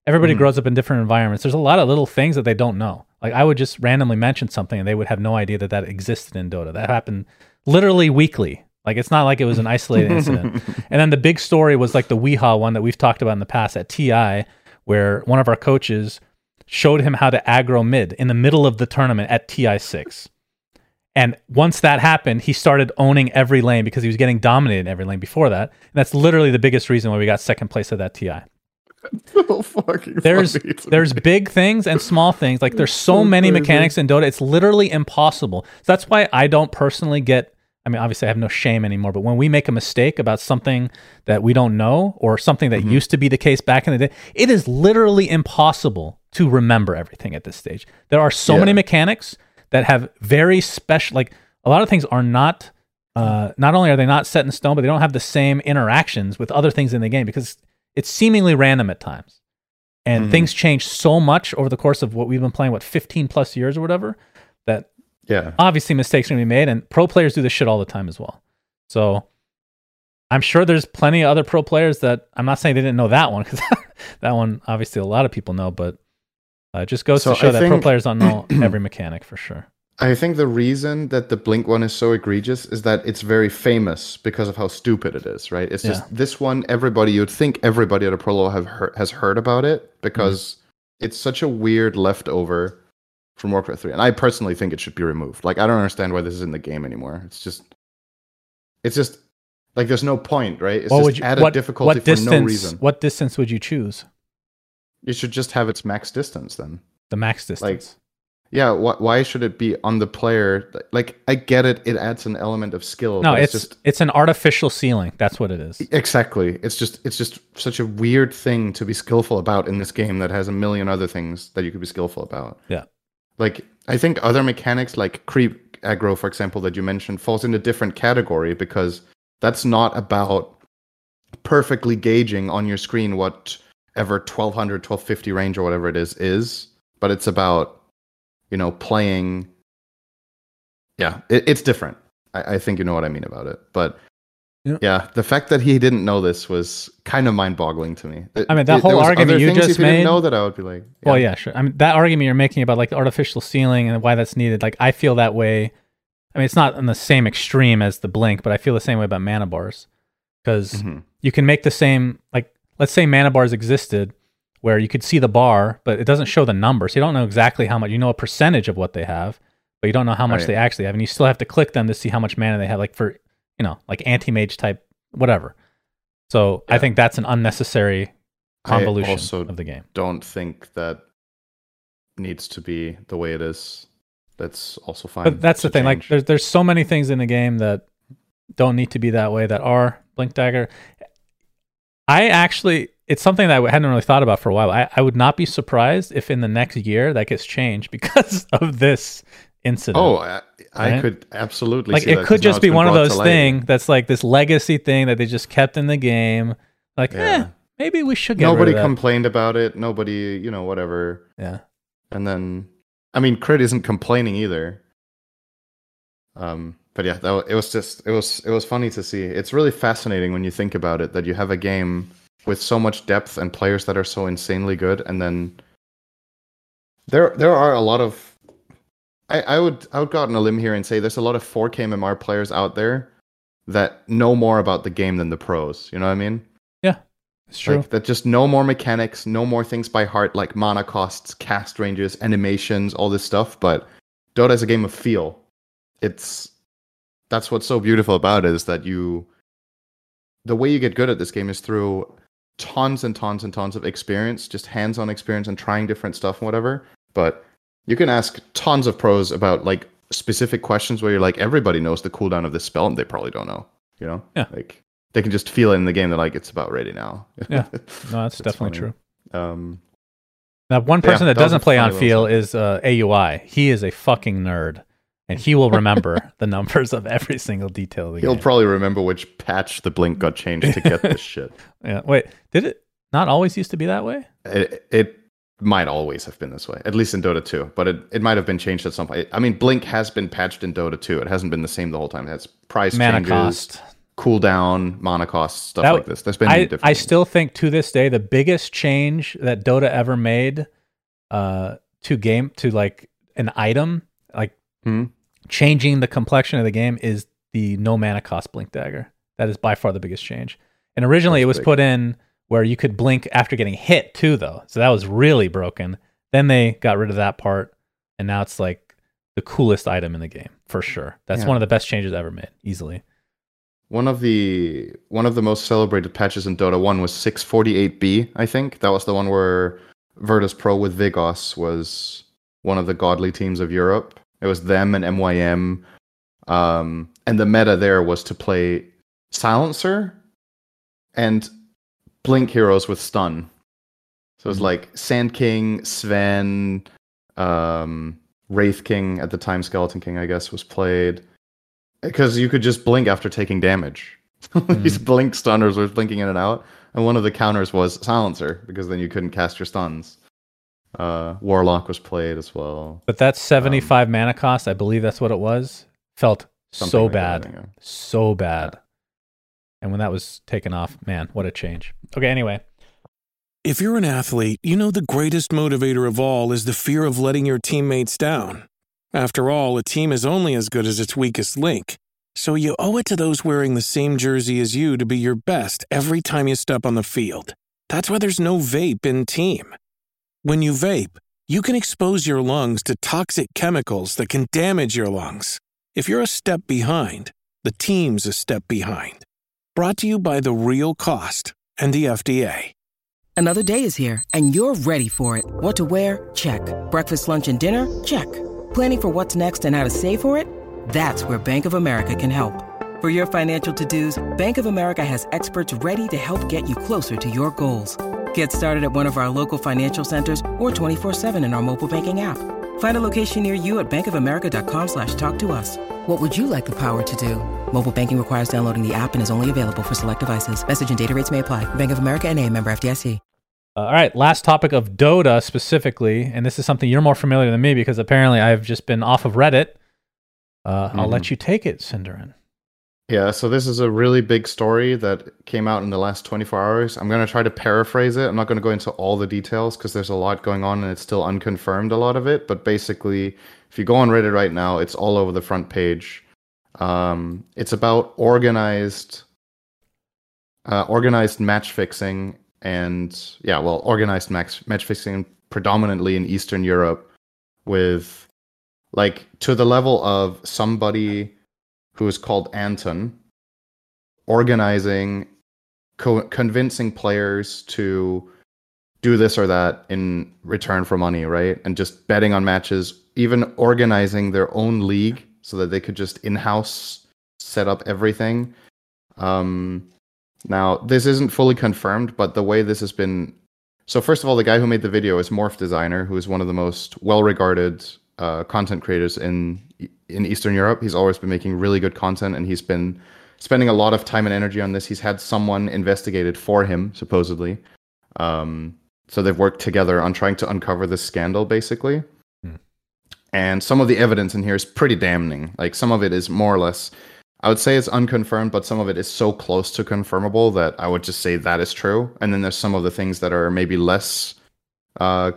everybody Mhm. grows up in different environments. There's a lot of little things that they don't know. Like I would just randomly mention something and they would have no idea that that existed in Dota. That happened literally weekly. Like it's not like it was an isolated incident. And then the big story was like the w33haa one that we've talked about in the past at TI where one of our coaches showed him how to aggro mid in the middle of the tournament at TI6 and once that happened, he started owning every lane because he was getting dominated in every lane before that. And that's literally the biggest reason why we got second place at that TI. so There's there's me. big things and small things. Like there's so, so many crazy. mechanics in Dota, it's literally impossible. So that's why I don't personally get I mean, obviously I have no shame anymore, but when we make a mistake about something that we don't know or something that used to be the case back in the day, it is literally impossible to remember everything at this stage. There are so Yeah. many mechanics that have very special like a lot of things are not uh, not only are they not set in stone, but they don't have the same interactions with other things in the game because it's seemingly random at times. And Mhm. things change so much over the course of what we've been playing, what, 15 plus years or whatever, that Yeah. obviously mistakes are going to be made. And pro players do this shit all the time as well. So I'm sure there's plenty of other pro players that I'm not saying they didn't know that one because that one, obviously, a lot of people know, but uh, it just goes So to show I that pro players don't know every mechanic for sure. I think the reason that the Blink one is so egregious is that it's very famous because of how stupid it is, right? It's just this one. Everybody, you'd think everybody at a pro level have heard, has heard about it because Mm-hmm. it's such a weird leftover from Warcraft three, and I personally think it should be removed. Like, I don't understand why this is in the game anymore. It's just, it's just like there's no point, right? It's what just would you, added what, difficulty what for distance, no reason. What distance would you choose? You should just have its max distance then. The max distance. yeah, wh- why should it be on the player? Like, I get it; it adds an element of skill. No, but it's just it's an artificial ceiling. That's what it is. exactly. It's just it's just such a weird thing to be skillful about in this game that has a million other things that you could be skillful about. Yeah. Like, I think other mechanics like creep aggro, for example, that you mentioned, falls in a different category because that's not about perfectly gauging on your screen whatever 1200 1250 range or whatever it is is but it's about you know playing yeah it, it's different I, I think you know what i mean about it but Yeah. yeah the fact that he didn't know this was kind of mind-boggling to me I mean, that It- whole argument you just if you didn't made- know that i would be like Well, yeah, sure. I mean, that argument you're making about like the artificial ceiling and why that's needed, like I feel that way. I mean, it's not in the same extreme as the blink, but I feel the same way about mana bars because Mhm. you can make the same. Like, let's say mana bars existed where you could see the bar, but it doesn't show the numbers. You don't know exactly how much. You know a percentage of what they have, but you don't know how much Right. they actually have, and you still have to click them to see how much mana they have. Like for you know, like anti mage type, whatever. So I think that's an unnecessary I convolution also of the game. don't think that needs to be the way it is that's also fine But that's the thing. Like, there's there's so many things in the game that don't need to be that way that are Blink Dagger. I actually, it's something that I hadn't really thought about for a while. I, I would not be surprised if in the next year that gets changed because of this incident. Oh, I, I Right? could absolutely like it could just be one of those things that's like this legacy thing that they just kept in the game. Like, eh, maybe we should get Nobody rid of that. complained about it. Nobody, you know, whatever. yeah, And then, I mean, Crit isn't complaining either. Um, but yeah, that, it was just it was it was funny to see. It's really fascinating when you think about it that you have a game with so much depth and players that are so insanely good, and then there there are a lot of. I, I would I would go out on a limb here and say there's a lot of 4K MMR players out there that know more about the game than the pros. You know what I mean? Yeah, it's true. Like that just no more mechanics, no more things by heart like mana costs, cast ranges, animations, all this stuff. But Dota is a game of feel. It's that's what's so beautiful about it is that you the way you get good at this game is through tons and tons and tons of experience, just hands-on experience and trying different stuff and whatever. But you can ask tons of pros about like specific questions where you're like, everybody knows the cooldown of this spell and they probably don't know. You know? Yeah. Like they can just feel it in the game. They're like, it's about ready now. Yeah. no, that's definitely funny. true. Um, Now, one Yeah, person that that doesn't play on feel is uh, AUI. He is a fucking nerd, and he will remember the numbers of every single detail of he'll game. probably remember which patch the blink got changed to get this shit. yeah. Wait, did it not always used to be that way? It, it might always have been this way, at least in Dota 2, but it, it might have been changed at some point. I mean, Blink has been patched in Dota 2. It hasn't been the same the whole time. It has price Mana changes, cost. cooldown, mana costs, stuff That- like this. There's been I, I things. still think to this day the biggest change that Dota ever made uh, to game to like an item, like Hmm. Changing the complexion of the game, is the no mana cost blink dagger. That is by far the biggest change. And originally That's it was big. put in where you could blink after getting hit too, though. So that was really broken. Then they got rid of that part, and now it's like the coolest item in the game for sure. That's Yeah. one of the best changes ever made, easily. One of the one of the most celebrated patches in Dota 1 was 648B, I think. That was the one where Virtus Pro with Vigoss was one of the godly teams of Europe. It was them and MYM. Um, and the meta there was to play Silencer and Blink heroes with stun. So it was Mhm. like Sand King, Sven, um, Wraith King at the time, Skeleton King, I guess, was played because you could just blink after taking damage. These blink stunners were blinking in and out, and one of the counters was silencer because then you couldn't cast your stuns. Uh, Warlock was played as well. But that 75 mana cost, I believe that's what it was, felt so like that, I bad. think, yeah. So bad. And when that was taken off, man, what a change. Okay, anyway. If you're an athlete, you know the greatest motivator of all is the fear of letting your teammates down. After all, a team is only as good as its weakest link. So you owe it to those wearing the same jersey as you to be your best every time you step on the field. That's why there's no vape in team. When you vape, you can expose your lungs to toxic chemicals that can damage your lungs. If you're a step behind, the team's a step behind. Brought to you by The Real Cost and the FDA. Another day is here, and you're ready for it. What to wear? Check. Breakfast, lunch, and dinner? Check. Planning for what's next and how to save for it? That's where Bank of America can help. For your financial to-dos, Bank of America has experts ready to help get you closer to your goals. Get started at one of our local financial centers or 24-7 in our mobile banking app. Find a location near you at bankofamerica.com slash talk to us. What would you like the power to do? Mobile banking requires downloading the app and is only available for select devices. Message and data rates may apply. Bank of America and a member FDIC. Uh, all right, last topic of Dota specifically, and this is something you're more familiar than me because apparently I've just been off of Reddit. Uh, I'll let you take it, Syndereen. Yeah, so this is a really big story that came out in the last 24 hours. I'm going to try to paraphrase it. I'm not going to go into all the details because there's a lot going on and it's still unconfirmed, a lot of it. But basically, if you go on Reddit right now, it's all over the front page. Um, it's about organized, uh, organized match fixing and yeah, well, organized match match fixing predominantly in Eastern Europe, with like to the level of somebody who is called Anton organizing, co- convincing players to do this or that in return for money, right? And just betting on matches, even organizing their own league so that they could just in-house set up everything. Um, now, this isn't fully confirmed, but the way this has been. So, first of all, the guy who made the video is Morph Designer, who is one of the most well regarded uh, content creators in in Eastern Europe. He's always been making really good content, and he's been spending a lot of time and energy on this. He's had someone investigated for him, supposedly. Um, so they've worked together on trying to uncover this scandal, basically. Hmm. And some of the evidence in here is pretty damning. Like some of it is more or less I would say it's unconfirmed, but some of it is so close to confirmable that I would just say that is true. And then there's some of the things that are maybe less, uh,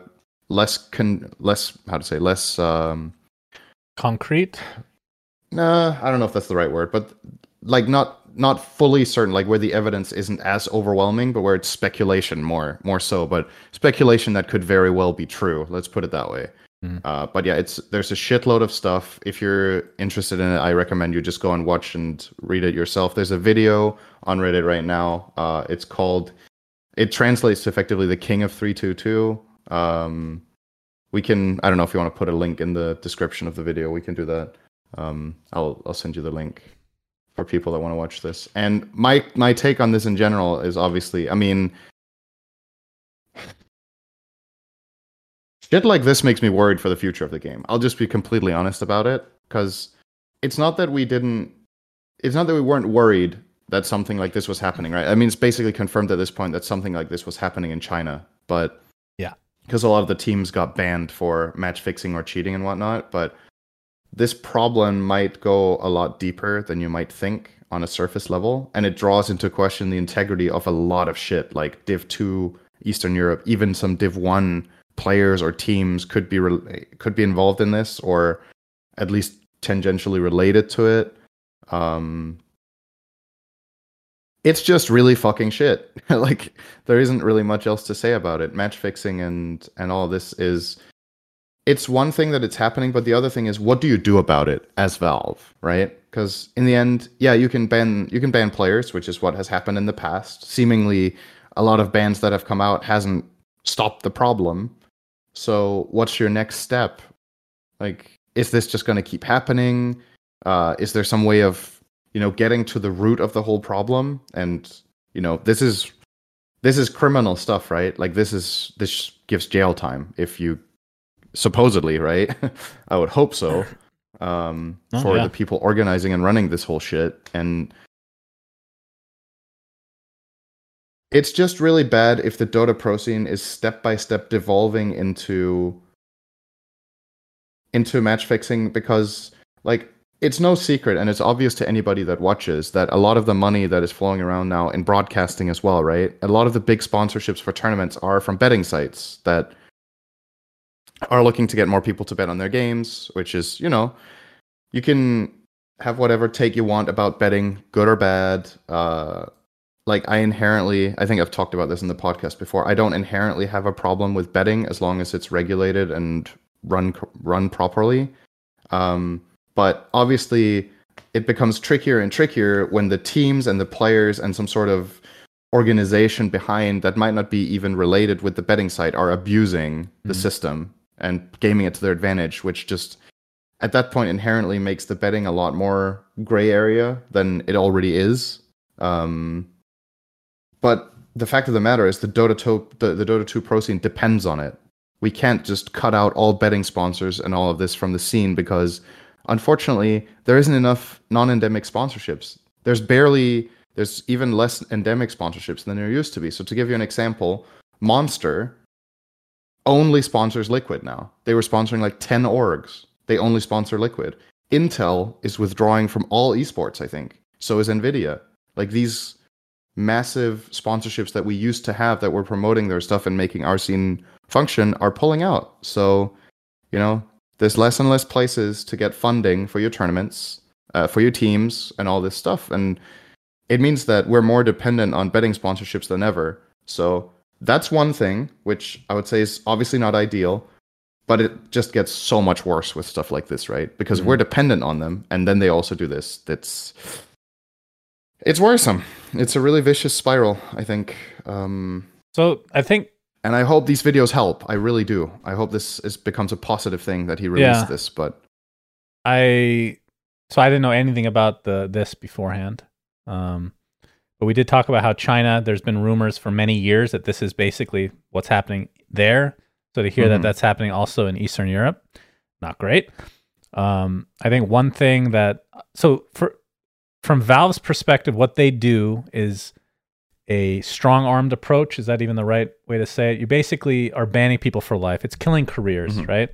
less con, less how to say less um, concrete. Nah, I don't know if that's the right word, but like not not fully certain, like where the evidence isn't as overwhelming, but where it's speculation more more so, but speculation that could very well be true. Let's put it that way. Mm. Uh, but yeah, it's there's a shitload of stuff. If you're interested in it, I recommend you just go and watch and read it yourself. There's a video on Reddit right now. Uh, it's called. It translates to effectively the King of Three Two Two. Um, we can. I don't know if you want to put a link in the description of the video. We can do that. Um, I'll I'll send you the link for people that want to watch this. And my my take on this in general is obviously, I mean, shit like this makes me worried for the future of the game. I'll just be completely honest about it because it's not that we didn't it's not that we weren't worried that something like this was happening, right? I mean, it's basically confirmed at this point that something like this was happening in China, but because a lot of the teams got banned for match fixing or cheating and whatnot. But this problem might go a lot deeper than you might think on a surface level, and it draws into question the integrity of a lot of shit like Div Two, Eastern Europe, even some Div One players or teams could be re- could be involved in this or at least tangentially related to it. Um, it's just really fucking shit. like there isn't really much else to say about it. Match fixing and and all this is it's one thing that it's happening, but the other thing is what do you do about it as Valve, right? Because in the end, yeah, you can ban you can ban players, which is what has happened in the past. Seemingly, a lot of bans that have come out hasn't stopped the problem. So, what's your next step? Like, is this just going to keep happening? Uh, is there some way of, you know, getting to the root of the whole problem? And you know, this is this is criminal stuff, right? Like, this is this gives jail time if you supposedly, right? I would hope so. Um, oh, for yeah. the people organizing and running this whole shit, and it's just really bad if the Dota Pro scene is step by step devolving into into match fixing because like it's no secret and it's obvious to anybody that watches that a lot of the money that is flowing around now in broadcasting as well, right? A lot of the big sponsorships for tournaments are from betting sites that are looking to get more people to bet on their games, which is, you know, you can have whatever take you want about betting, good or bad. Uh, like I inherently, I think I've talked about this in the podcast before. I don't inherently have a problem with betting as long as it's regulated and run run properly. Um, but obviously, it becomes trickier and trickier when the teams and the players and some sort of organization behind that might not be even related with the betting site are abusing the Mhm. system and gaming it to their advantage, which just at that point inherently makes the betting a lot more gray area than it already is. Um, but the fact of the matter is the Dota 2, the, the Dota 2 pro scene depends on it. We can't just cut out all betting sponsors and all of this from the scene because unfortunately there isn't enough non-endemic sponsorships. There's barely there's even less endemic sponsorships than there used to be. So to give you an example, Monster only sponsors Liquid now. They were sponsoring like 10 orgs. They only sponsor Liquid. Intel is withdrawing from all esports, I think. So is Nvidia. Like these massive sponsorships that we used to have that were promoting their stuff and making our scene function are pulling out. So, you know, there's less and less places to get funding for your tournaments, uh, for your teams, and all this stuff. And it means that we're more dependent on betting sponsorships than ever. So that's one thing, which I would say is obviously not ideal, but it just gets so much worse with stuff like this, right? Because we're dependent on them, and then they also do this. That's it's worrisome. It's a really vicious spiral, I think. Um, So I think and I hope these videos help. I really do. I hope this is, becomes a positive thing that he released Yeah. this. But I so I didn't know anything about the this beforehand. Um, but we did talk about how China. There's been rumors for many years that this is basically what's happening there. So to hear that Mhm. that's happening also in Eastern Europe, not great. Um, I think one thing that so for from Valve's perspective, what they do is a strong armed approach. Is that even the right way to say it? You basically are banning people for life. It's killing careers, Mhm. right?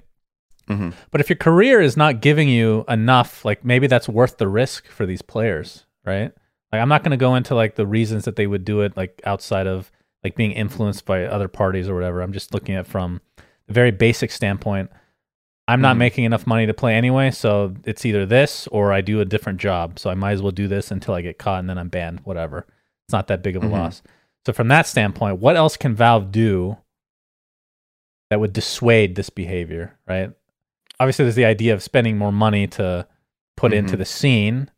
Mhm. But if your career is not giving you enough, like maybe that's worth the risk for these players, right? Like I'm not going to go into like the reasons that they would do it, like outside of like being influenced by other parties or whatever. I'm just looking at from the very basic standpoint. I'm not Mhm. making enough money to play anyway, so it's either this or I do a different job. So I might as well do this until I get caught and then I'm banned. Whatever. It's not that big of a Mhm. loss. So from that standpoint, what else can Valve do that would dissuade this behavior, right? Obviously, there's the idea of spending more money to put into Mhm. the scene,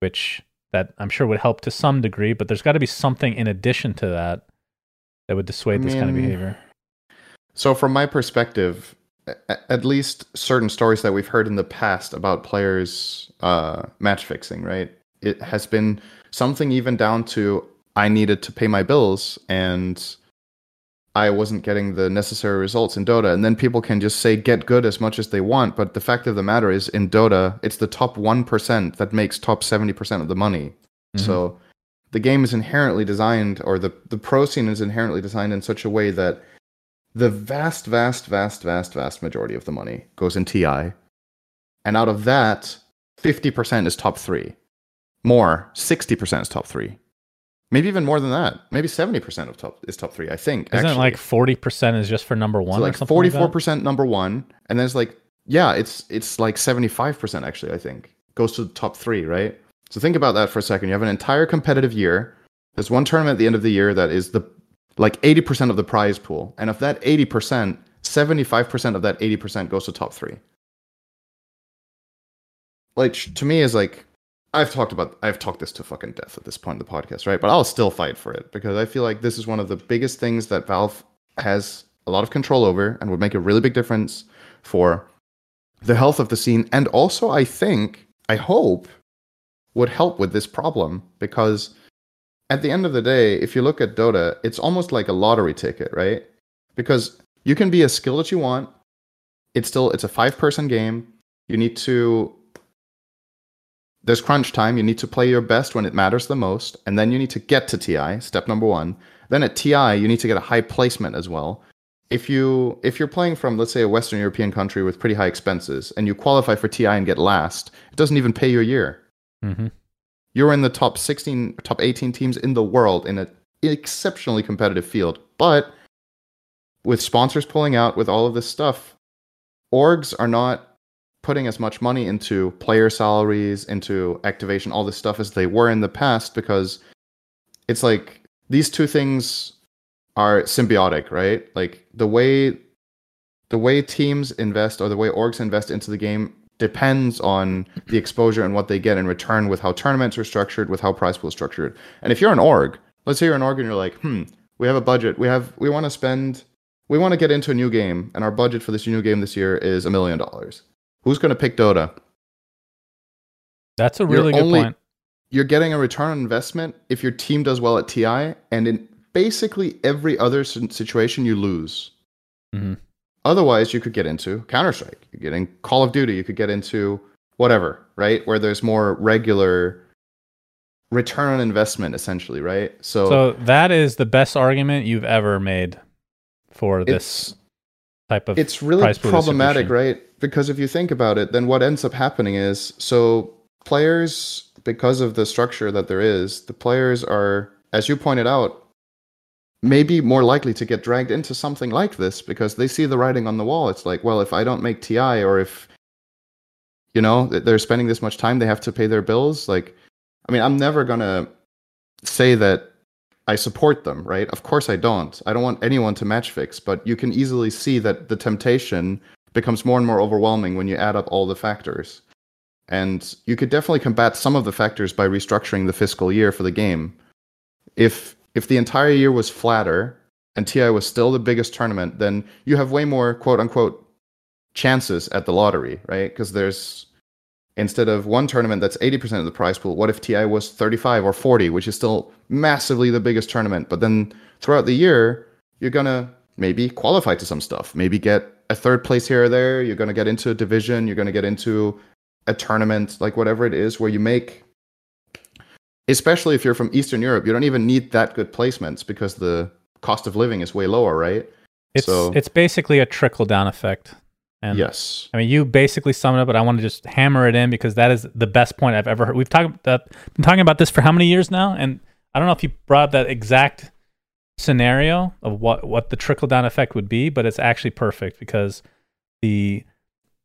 which that I'm sure would help to some degree, but there's got to be something in addition to that that would dissuade I this kind of behavior. So, from my perspective, at least certain stories that we've heard in the past about players uh, match fixing, right? It has been something even down to I needed to pay my bills and I wasn't getting the necessary results in Dota. And then people can just say get good as much as they want. But the fact of the matter is, in Dota, it's the top 1% that makes top 70% of the money. Mm-hmm. So the game is inherently designed, or the, the pro scene is inherently designed in such a way that the vast, vast, vast, vast, vast majority of the money goes in TI. And out of that, 50% is top three. More, 60% is top three. Maybe even more than that. Maybe 70% of top is top three, I think. Isn't it like 40% is just for number one? So like something 44% number one. And then it's like, yeah, it's it's like 75% actually, I think. Goes to the top three, right? So think about that for a second. You have an entire competitive year. There's one tournament at the end of the year that is the like 80% of the prize pool. And of that 80%, 75% of that 80% goes to top three. Like to me is like I've talked about I've talked this to fucking death at this point in the podcast, right? But I'll still fight for it because I feel like this is one of the biggest things that Valve has a lot of control over and would make a really big difference for the health of the scene and also I think I hope would help with this problem because at the end of the day, if you look at Dota, it's almost like a lottery ticket, right? Because you can be as skilled as you want. It's still it's a five person game. You need to there's crunch time. You need to play your best when it matters the most, and then you need to get to TI. Step number one. Then at TI, you need to get a high placement as well. If you if you're playing from let's say a Western European country with pretty high expenses, and you qualify for TI and get last, it doesn't even pay your year. Mhm. You're in the top 16, top 18 teams in the world in an exceptionally competitive field. But with sponsors pulling out, with all of this stuff, orgs are not putting as much money into player salaries, into activation, all this stuff as they were in the past because it's like these two things are symbiotic, right? Like the way the way teams invest or the way orgs invest into the game depends on the exposure and what they get in return with how tournaments are structured, with how prize pool is structured. And if you're an org, let's say you're an org and you're like, hmm, we have a budget. We have we want to spend we want to get into a new game, and our budget for this new game this year is a million dollars. Who's going to pick Dota? That's a You're really good only- point. You're getting a return on investment if your team does well at TI, and in basically every other situation, you lose. Mhm. Otherwise, you could get into Counter Strike. You get in Call of Duty. You could get into whatever, right? Where there's more regular return on investment, essentially, right? So, So that is the best argument you've ever made for this type of. it's really problematic, right? Because if you think about it, then what ends up happening is so players, because of the structure that there is, the players are, as you pointed out, maybe more likely to get dragged into something like this because they see the writing on the wall. It's like, well, if I don't make TI or if you know they're spending this much time, they have to pay their bills. Like, I mean, I'm never gonna say that I support them, right? Of course I don't. I don't want anyone to match fix, but you can easily see that the temptation becomes more and more overwhelming when you add up all the factors. And you could definitely combat some of the factors by restructuring the fiscal year for the game. If if the entire year was flatter and TI was still the biggest tournament, then you have way more quote unquote chances at the lottery, right? Because there's instead of one tournament that's 80% of the prize pool, what if TI was 35 or 40, which is still massively the biggest tournament? But then throughout the year, you're going to maybe qualify to some stuff, maybe get a third place here or there. You're going to get into a division, you're going to get into a tournament, like whatever it is, where you make, especially if you're from Eastern Europe, you don't even need that good placements because the cost of living is way lower, right? It's so- it's basically a trickle down effect. And yes. I mean, you basically sum it up, but I want to just hammer it in because that is the best point I've ever heard. We've talked that been talking about this for how many years now, and I don't know if you brought up that exact scenario of what what the trickle down effect would be, but it's actually perfect because the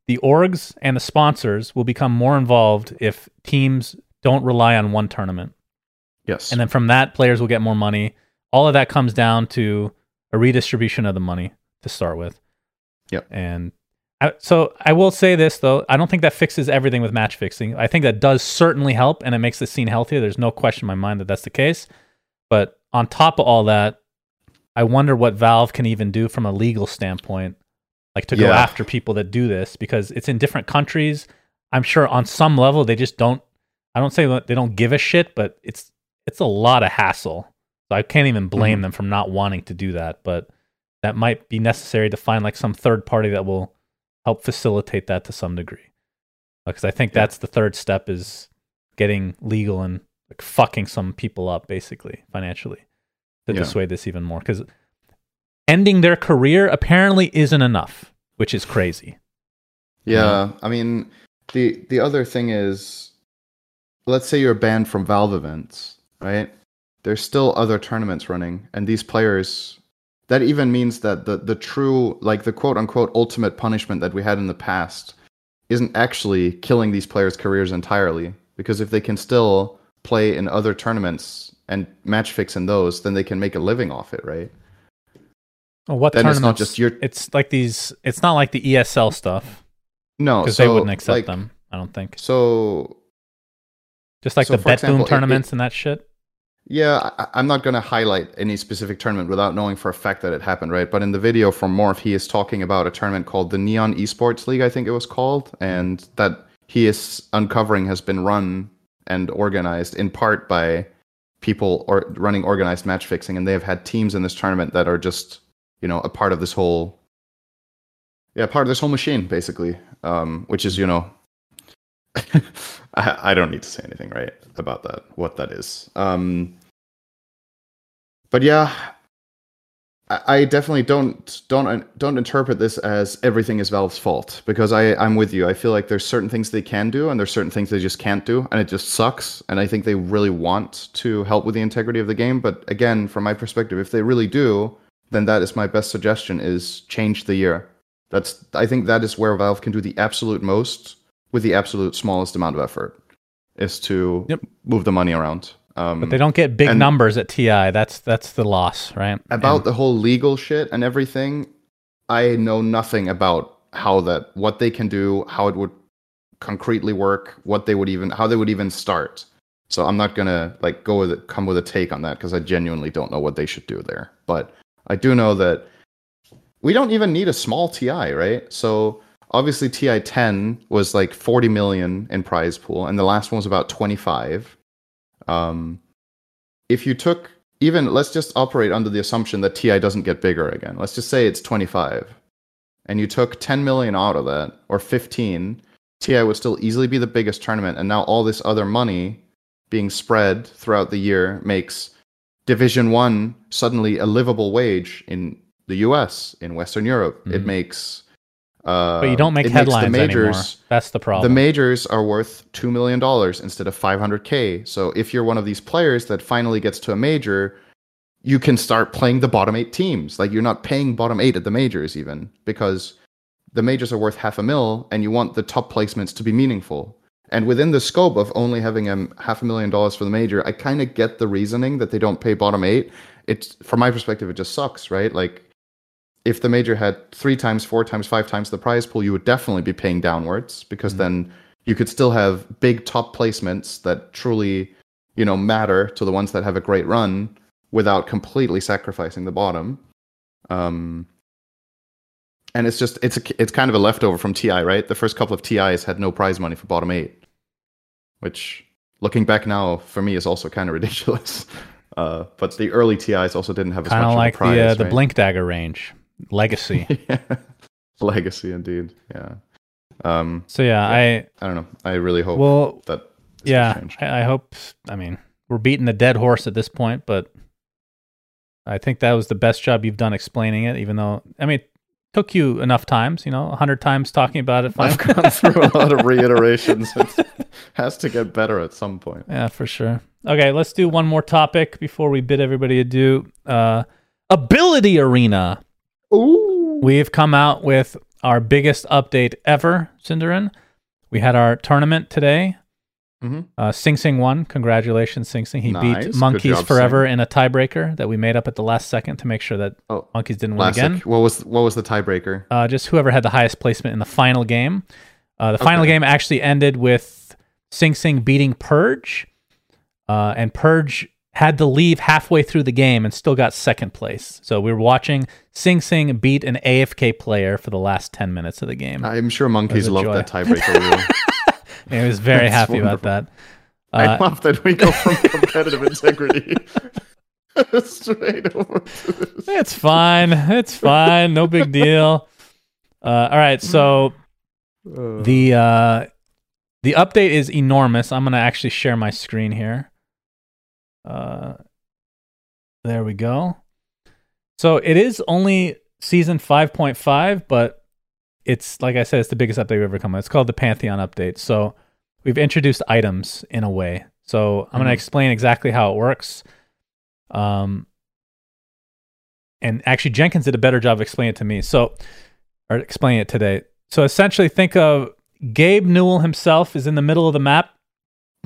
the orgs and the sponsors will become more involved if teams don't rely on one tournament. Yes. And then from that, players will get more money. All of that comes down to a redistribution of the money to start with. Yep. And I, so I will say this though, I don't think that fixes everything with match fixing. I think that does certainly help, and it makes the scene healthier. There's no question in my mind that that's the case. But on top of all that, I wonder what Valve can even do from a legal standpoint, like to go after people that do this because it's in different countries. I'm sure on some level they just don't. I don't say they don't give a shit, but it's it's a lot of hassle. So I can't even blame Mhm. them for not wanting to do that. But that might be necessary to find like some third party that will help facilitate that to some degree. Because I think Yeah. that's the third step is getting legal and like fucking some people up basically financially to Yeah. dissuade this even more. Because ending their career apparently isn't enough, which is crazy. Yeah, I mean, the the other thing is, let's say you're banned from Valve events, right? There's still other tournaments running, and these players. That even means that the the true, like the quote unquote ultimate punishment that we had in the past, isn't actually killing these players' careers entirely. Because if they can still play in other tournaments and match fix in those, then they can make a living off it, right? Well, what Then it's not just your- It's like these. It's not like the ESL stuff No, because so, they wouldn't accept like, them. I don't think. So Just like so the bet boom it- tournaments and that shit. Yeah, I, I'm not going to highlight any specific tournament without knowing for a fact that it happened, right? But in the video from Morph, he is talking about a tournament called the Neon Esports League, I think it was called, and that he is uncovering has been run and organized in part by people or running organized match fixing, and they have had teams in this tournament that are just, you know, a part of this whole, yeah, part of this whole machine, basically, um, which is, you know, I, I don't need to say anything right about that what that is. Um but yeah I, definitely don't don't don't interpret this as everything is valve's fault because i i'm with you i feel like there's certain things they can do and there's certain things they just can't do and it just sucks and i think they really want to help with the integrity of the game but again from my perspective if they really do then that is my best suggestion is change the year that's i think that is where valve can do the absolute most with the absolute smallest amount of effort is to Yep. move the money around. Um, But they don't get big numbers at TI. That's that's the loss, right? about And- the whole legal shit and everything. I know nothing about how that, what they can do, how it would concretely work, what they would even, how they would even start. So I'm not gonna like go with it, come with a take on that because I genuinely don't know what they should do there. But I do know that we don't even need a small TI, right? So obviously TI 10 was like 40 million in prize pool, and the last one was about 25. Um, if you took even let's just operate under the assumption that TI doesn't get bigger again. Let's just say it's 25, and you took 10 million out of that or 15. TI would still easily be the biggest tournament, and now all this other money being spread throughout the year makes Division One suddenly a livable wage in the U.S. in Western Europe. It makes. Uh, But you don't make headlines the majors, anymore. That's the problem. The majors are worth two million dollars instead of five hundred k. So if you're one of these players that finally gets to a major, you can start playing the bottom eight teams. Like you're not paying bottom eight at the majors even because the majors are worth half a mil, and you want the top placements to be meaningful. And within the scope of only having a half a million dollars for the major, I kind of get the reasoning that they don't pay bottom eight. It's from my perspective, it just sucks, right? Like if the major had three times, four times, five times the prize pool, you would definitely be paying downwards because then you could still have big top placements that truly, you know, matter to the ones that have a great run without completely sacrificing the bottom. Um, and it's just it's a, it's kind of a leftover from TI, right? The first couple of TIs had no prize money for bottom eight, which looking back now for me is also kind of ridiculous. Uh, but the early TIs also didn't have as Kind much of of like a prize, the uh, the right? blink dagger range legacy. yeah. Legacy indeed. Yeah. Um, so yeah, I I don't know. I really hope well that this yeah. I, I hope. I mean, we're beating the dead horse at this point, but I think that was the best job you've done explaining it. Even though I mean, took you enough times, you know, a hundred times talking about it. Fine. I've gone through a lot of reiterations. It has to get better at some point. Yeah, for sure. Okay, let's do one more topic before we bid everybody adieu. Uh, Ability Arena. Ooh. We've come out with our biggest update ever, Syndereen. We had our tournament today. Mhm. Uh, Sing Sing won. Congratulations, Sing Sing. He Nice. beat Monkeys job, Forever in a tiebreaker that we made up at the last second to make sure that Oh, Monkeys didn't win again. What was what was the tiebreaker? Uh, just whoever had the highest placement in the final game. Uh, the final game actually ended with Sing Sing beating Purge, uh, and Purge had to leave halfway through the game and still got second place. So we were watching Sing Sing beat an AFK player for the last ten minutes of the game. I'm sure monkeys love that tiebreaker rule. And he was very That's happy about wonderful. that. I Uh, love that we go from competitive integrity straight over to this. It's fine. It's fine. No big deal. Uh, all right. So Uh, the uh, the update is enormous. I'm gonna actually share my screen here. Uh, there we go. So it is only season 5.5, but it's like I said, it's the biggest update we've ever come out. It's called the Pantheon update. So we've introduced items in a way. So I'm gonna Mhm. explain exactly how it works. Um, and actually Jenkins did a better job of explaining it to me. So, or explaining it today. So essentially, think of Gabe Newell himself is in the middle of the map,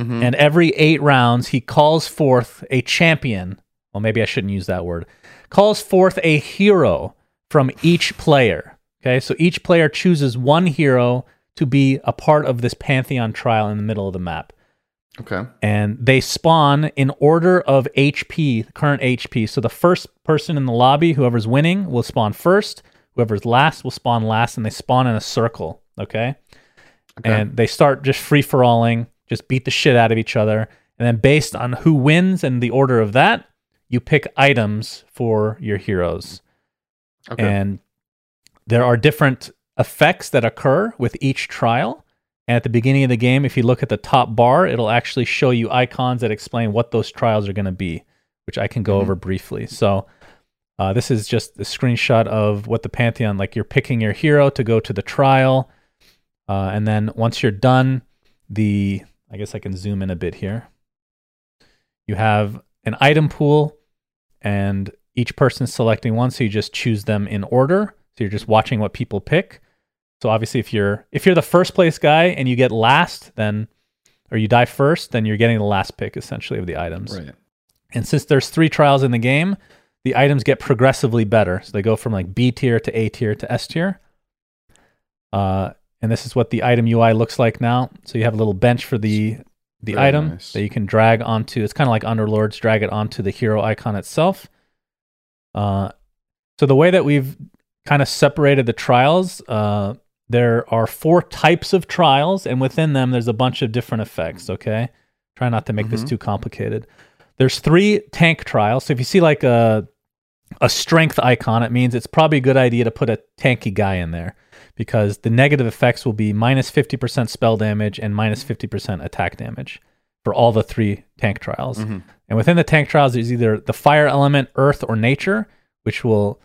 mhm. and every eight rounds he calls forth a champion. Well, maybe I shouldn't use that word. Calls forth a hero from each player. Okay, so each player chooses one hero to be a part of this Pantheon trial in the middle of the map okay. and they spawn in order of HP, current HP. So the first person in the lobby, whoever's winning, will spawn first. Whoever's last will spawn last, and they spawn in a circle. Okay, Okay. and they start just free for alling, just beat the shit out of each other, and then based on who wins and the order of that, you pick items for your heroes. Okay. And there are different effects that occur with each trial. And at the beginning of the game, if you look at the top bar, it'll actually show you icons that explain what those trials are going to be, which I can go Mhm. over briefly. So, uh, this is just a screenshot of what the Pantheon like. You're picking your hero to go to the trial. Uh, and then once you're done, the I guess I can zoom in a bit here. You have an item pool, and each person's selecting one, so you just choose them in order. So you're just watching what people pick. So obviously, if you're if you're the first place guy and you get last, then or you die first, then you're getting the last pick essentially of the items. right. And since there's three trials in the game, the items get progressively better. So they go from like B tier to A tier to S tier. Uh, and this is what the item UI looks like now. So you have a little bench for the the Very item nice. that you can drag onto. It's kind of like Underlords, drag it onto the hero icon itself. Uh, so the way that we've kind of separated the trials, uh, there are four types of trials, and within them, there's a bunch of different effects. Okay, try not to make this Mhm. too complicated. There's three tank trials. So if you see like a a strength icon, it means it's probably a good idea to put a tanky guy in there because the negative effects will be minus 50% spell damage and minus 50% attack damage for all the three tank trials. Mhm. And within the tank trials, there's either the fire element, earth, or nature, which will,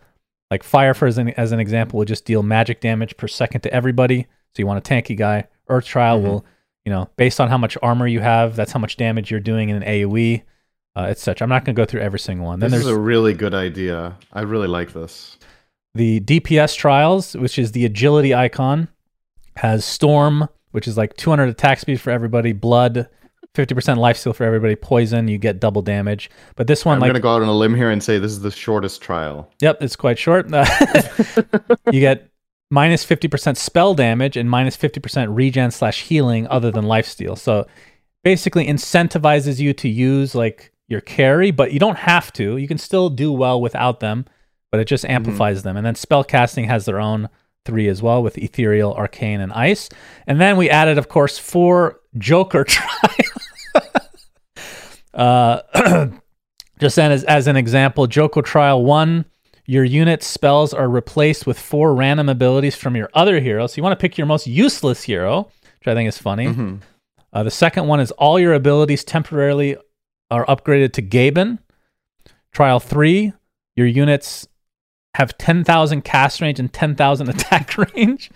like fire, for as an, as an example, will just deal magic damage per second to everybody. So you want a tanky guy. Earth trial will, you know, based on how much armor you have, that's how much damage you're doing in an AoE, uh, etc. I'm not going to go through every single one. Then This there's is a really good idea. I really like this. The DPS trials, which is the agility icon, has storm, which is like 200 attack speed for everybody, blood, 50% life steal for everybody, poison, you get double damage. But this one, I'm like, gonna go out on a limb here and say this is the shortest trial. yep, it's quite short. you get minus 50% spell damage and minus 50% regen slash healing other than life steal. So basically incentivizes you to use like your carry, but you don't have to. You can still do well without them, but it just amplifies them. And then spell casting has their own three as well with ethereal, arcane, and ice. And then we added, of course, four Joker trials. uh, just then, as, as an example, Joker trial one, your unit spells are replaced with four random abilities from your other hero. So you want to pick your most useless hero, which I think is funny. Mhm. Uh, the second one is all your abilities temporarily are upgraded to Gaben. Trial three, your units have 10,000 cast range and 10,000 attack range.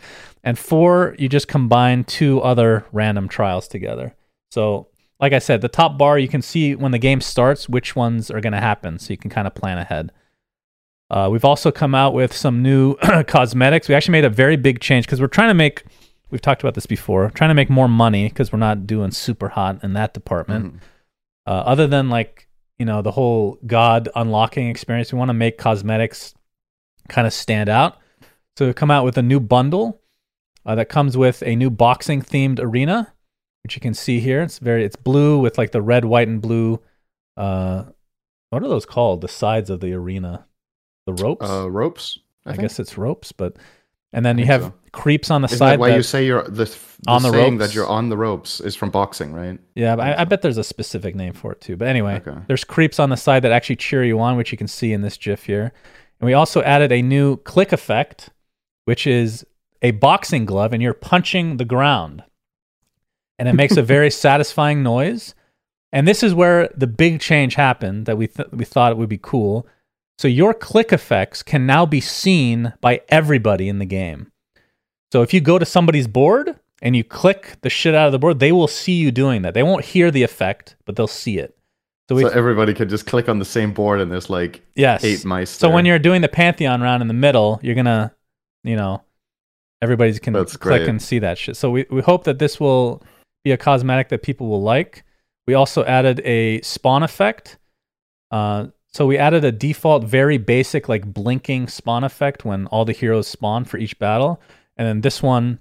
And four, you just combine two other random trials together. So, like I said, the top bar, you can see when the game starts which ones are going to happen. So you can kind of plan ahead. Uh, we've also come out with some new cosmetics. We actually made a very big change because we're trying to make, we've talked about this before, trying to make more money because we're not doing super hot in that department. Mhm. Uh, other than like, you know, the whole God unlocking experience, we want to make cosmetics kind of stand out. So we come out with a new bundle uh, that comes with a new boxing themed arena, which you can see here. It's very, it's blue with like the red, white, and blue. Uh, what are those called? The sides of the arena, the ropes. Uh, ropes. I, think? guess it's ropes, but and then you have so. creeps on the Isn't side. that why that- you say you're the, the On the saying ropes? that you're on the ropes is from boxing, right? Yeah, I, I bet there's a specific name for it too. But anyway, Okay. there's creeps on the side that actually cheer you on, which you can see in this GIF here. And we also added a new click effect, which is a boxing glove, and you're punching the ground, and it makes a very satisfying noise. And this is where the big change happened that we th- we thought it would be cool. So your click effects can now be seen by everybody in the game. So if you go to somebody's board and you click the shit out of the board, they will see you doing that. They won't hear the effect, but they'll see it. So we So everybody can just click on the same board and there's like yes. eight mice. So there. when you're doing the Pantheon round in the middle, you're gonna, you know, everybody's can That's click great. and see that shit. So we, we hope that this will be a cosmetic that people will like. We also added a spawn effect. Uh, so we added a default, very basic, like blinking spawn effect when all the heroes spawn for each battle. And then this one,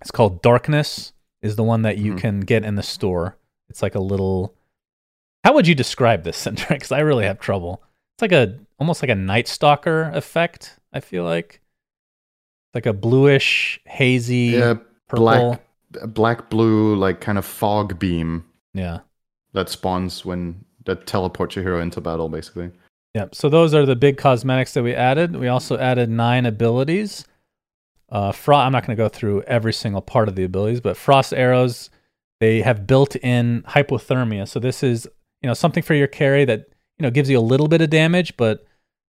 it's called Darkness, is the one that you Mhm. can get in the store. It's like a little. How would you describe this, Cinder? Because I really have trouble. It's like a almost like a Night Stalker effect. I feel like like a bluish, hazy, yeah, purple. black, black, blue, like kind of fog beam Yeah. that spawns when that teleports your hero into battle, basically. Yep. So those are the big cosmetics that we added. We also added nine abilities. Uh, Fro- I'm not going to go through every single part of the abilities, but frost arrows they have built-in hypothermia. So this is you know something for your carry that you know gives you a little bit of damage, but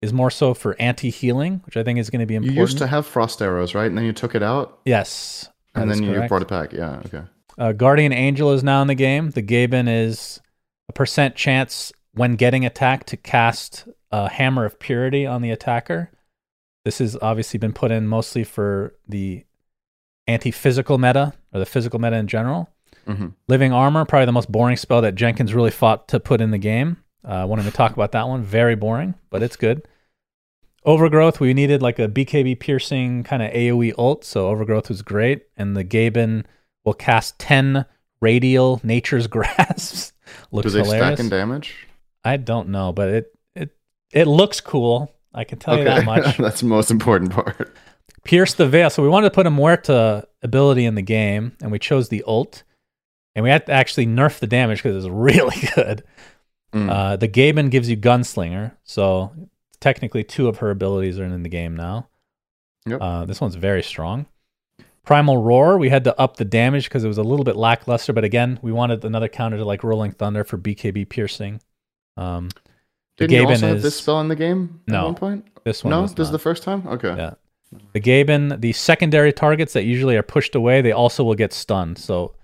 is more so for anti-healing, which I think is going to be important. You used to have frost arrows, right? And then you took it out, yes, and then you brought it back. Yeah, okay. Uh, Guardian Angel is now in the game. The Gaben is a percent chance when getting attacked to cast a Hammer of Purity on the attacker. This has obviously been put in mostly for the anti physical meta or the physical meta in general. Hmm Living Armor, probably the most boring spell that Jenkins really fought to put in the game. Uh, I won't even talk about that one. Very boring, but it's good. Overgrowth, we needed like a BKB piercing kind of AoE ult, so Overgrowth was great. And the Gaben will cast 10 radial nature's grasp. Do looks they hilarious. stack in damage? I don't know, but it it it looks cool. I can tell you that much. That's the most important part. Pierce the veil. So we wanted to put a Muerta ability in the game, and we chose the ult, and we had to actually nerf the damage because it was really good. Mm. Uh, the Gaben gives you Gunslinger, so technically two of her abilities are in the game now. Yep. Uh, this one's very strong. Primal Roar, we had to up the damage because it was a little bit lackluster, but again, we wanted another counter to like Rolling Thunder for BKB piercing. Um, the Didn't you also have this spell in the game No. at one point? this one. No, this is the first time. Okay. Yeah. The Gaben, the secondary targets that usually are pushed away, they also will get stunned. So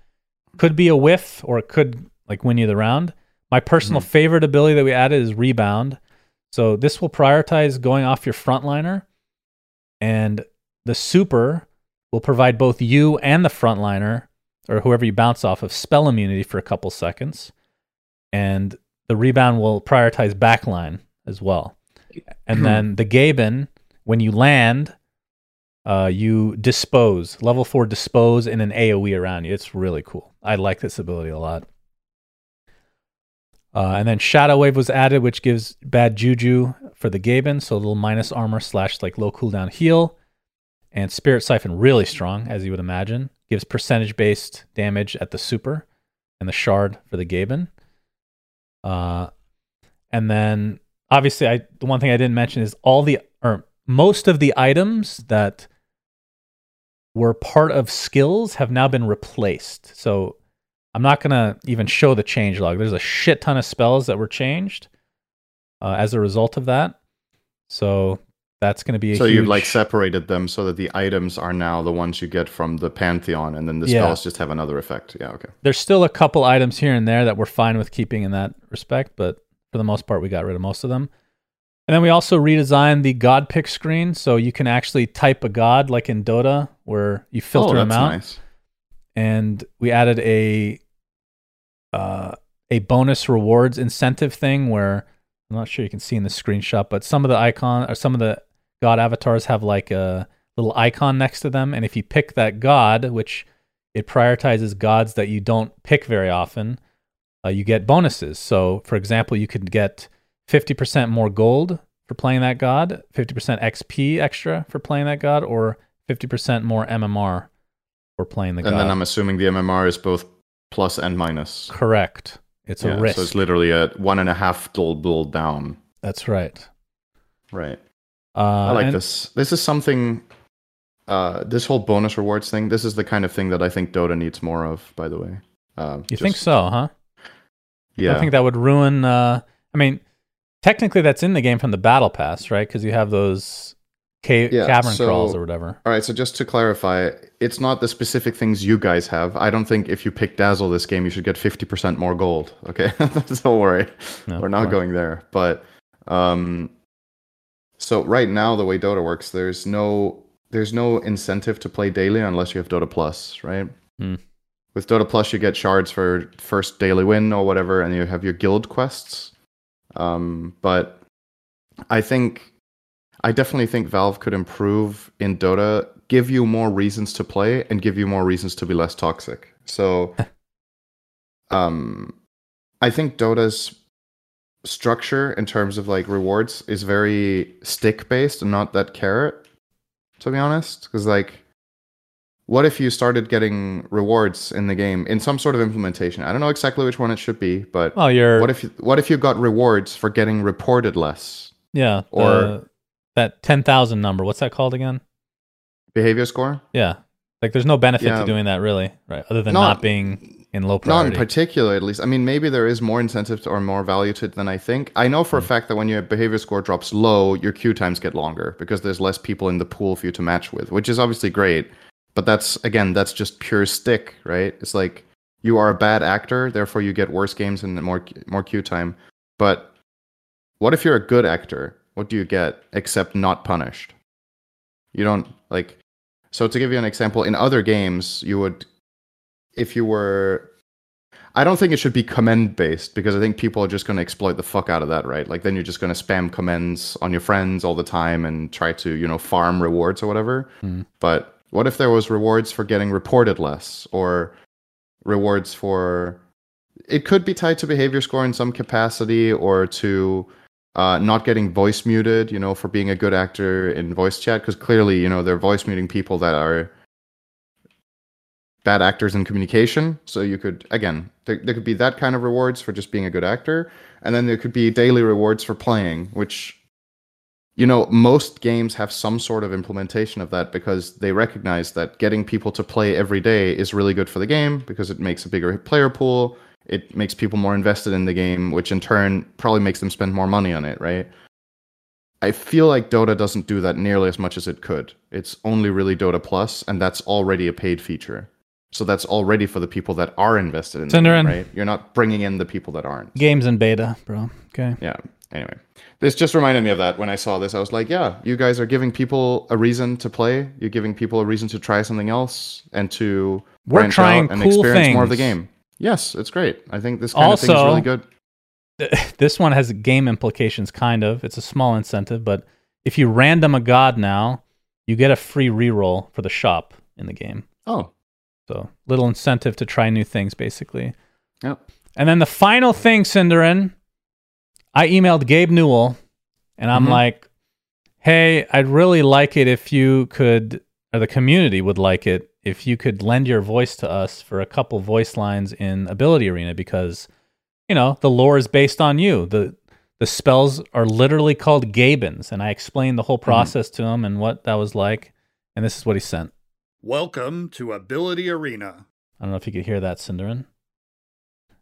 could be a whiff or it could like win you the round. My personal mm-hmm. favorite ability that we added is rebound. So this will prioritize going off your frontliner and the super will provide both you and the frontliner or whoever you bounce off of spell immunity for a couple seconds. And the rebound will prioritize backline as well. And hmm. then the Gaben, when you land, uh, you dispose level four dispose in an AOE around you. It's really cool. I like this ability a lot. Uh, and then Shadow Wave was added, which gives bad juju for the Gaben, so a little minus armor slash like low cooldown heal. And Spirit Siphon really strong, as you would imagine, gives percentage based damage at the super, and the Shard for the Gaben. Uh, and then obviously, I the one thing I didn't mention is all the or most of the items that were part of skills have now been replaced. So I'm not gonna even show the change log. There's a shit ton of spells that were changed uh, as a result of that. So that's gonna be a So huge, you've like separated them so that the items are now the ones you get from the pantheon, and then the Yeah. spells just have another effect. Yeah. Okay. There's still a couple items here and there that we're fine with keeping in that respect, but for the most part, we got rid of most of them. And then we also redesigned the god pick screen, so you can actually type a god like in Dota, where you filter oh, them that's out. nice. and we added a uh, a bonus rewards incentive thing where I'm not sure you can see in the screenshot, but some of the icon or some of the god avatars have like a little icon next to them, and if you pick that god, which it prioritizes gods that you don't pick very often, uh, you get bonuses. So, for example, you could get 50% more gold for playing that god, 50% XP extra for playing that god, or 50% more MMR for playing the And god. And then I'm assuming the MMR is both plus and minus. Correct. It's Yeah, a risk. So it's literally a one and a half double down. That's right. Right. Uh, I like and- this. This is something. Uh, this whole bonus rewards thing. This is the kind of thing that I think Dota needs more of. By the way. Uh, You think so, huh? Yeah. I think that would ruin. Uh, I mean, technically, that's in the game from the battle pass, right? Because you have those cave Yeah, cavern so- crawls or whatever. All right, so just to clarify, it's not the specific things you guys have. I don't think if you pick Dazzle this game, you should get 50% more gold. Okay, don't worry. No, We're not going there. But um, so right now, the way Dota works, there's no there's no incentive to play daily unless you have Dota Plus, right? Hmm. With Dota Plus, you get shards for first daily win or whatever, and you have your guild quests. Um, but I think I definitely think Valve could improve in Dota, give you more reasons to play, and give you more reasons to be less toxic. So, um, I think Dota's structure in terms of like rewards is very stick based and not that carrot. To be honest, because like, what if you started getting rewards in the game in some sort of implementation? I don't know exactly which one it should be, but Well, you're. what if you, what if you got rewards for getting reported less yeah. or- the- that 10,000 number. What's that called again? behavior score? Yeah. Like, there's no benefit Yeah. to doing that, really, right? Other than Not- not, being in low Not in particular, at least. I mean, maybe there is more incentive to, or more value to it than I think. I know for Hmm. a fact that when your behavior score drops low, your queue times get longer because there's less people in the pool for you to match with, which is obviously great. But that's again, that's just pure stick, right? It's like you are a bad actor, therefore you get worse games and more more queue time. But what if you're a good actor? What do you get except not punished? You don't like. So to give you an example, in other games, you would, if you were I don't think it should be commend based because I think people are just going to exploit the fuck out of that, right? Like then you're just going to spam commends on your friends all the time and try to, you know, farm rewards or whatever. Hmm. But what if there was rewards for getting reported less or rewards for. It could be tied to behavior score in some capacity, or to uh, not getting voice muted. You know, for being a good actor in voice chat, because clearly, you know, they're voice muting people that are bad actors in communication. So you could again, there, there could be that kind of rewards for just being a good actor, and then there could be daily rewards for playing, which you know most games have some sort of implementation of that because they recognize that getting people to play every day is really good for the game because it makes a bigger player pool. It makes people more invested in the game which in turn probably makes them spend more money on it right? I feel like dota doesn't do that nearly as much as it could. It's only really dota plus and that's already a paid feature. So that's already for the people that are invested in Syndereen. right? You're not bringing in the people that aren't. Games in beta, bro. Okay. yeah anyway this just reminded me of that when i saw this. I was like yeah you guys are giving people a reason to play. You're giving people a reason to try something else and to We're trying and cool experience more of the game. Yes it's great. I think this kind of thing is Also- really good. this one has game implications, kind of. It's a small incentive, but if you random a god now, you get a free reroll for the shop in the game. oh. So little incentive to try new things, basically. yep. And then the final thing, Syndereen, I emailed Gabe Newell, and I'm Mhm. like, "Hey, I'd really like it if you could, or the community would like it if you could lend your voice to us for a couple voice lines in Ability Arena because, you know, the lore is based on you. the The spells are literally called Gabens, and I explained the whole process to him and what that was like, and this is what he sent. Welcome to Ability Arena. I don't know if you could hear that, Syndereen.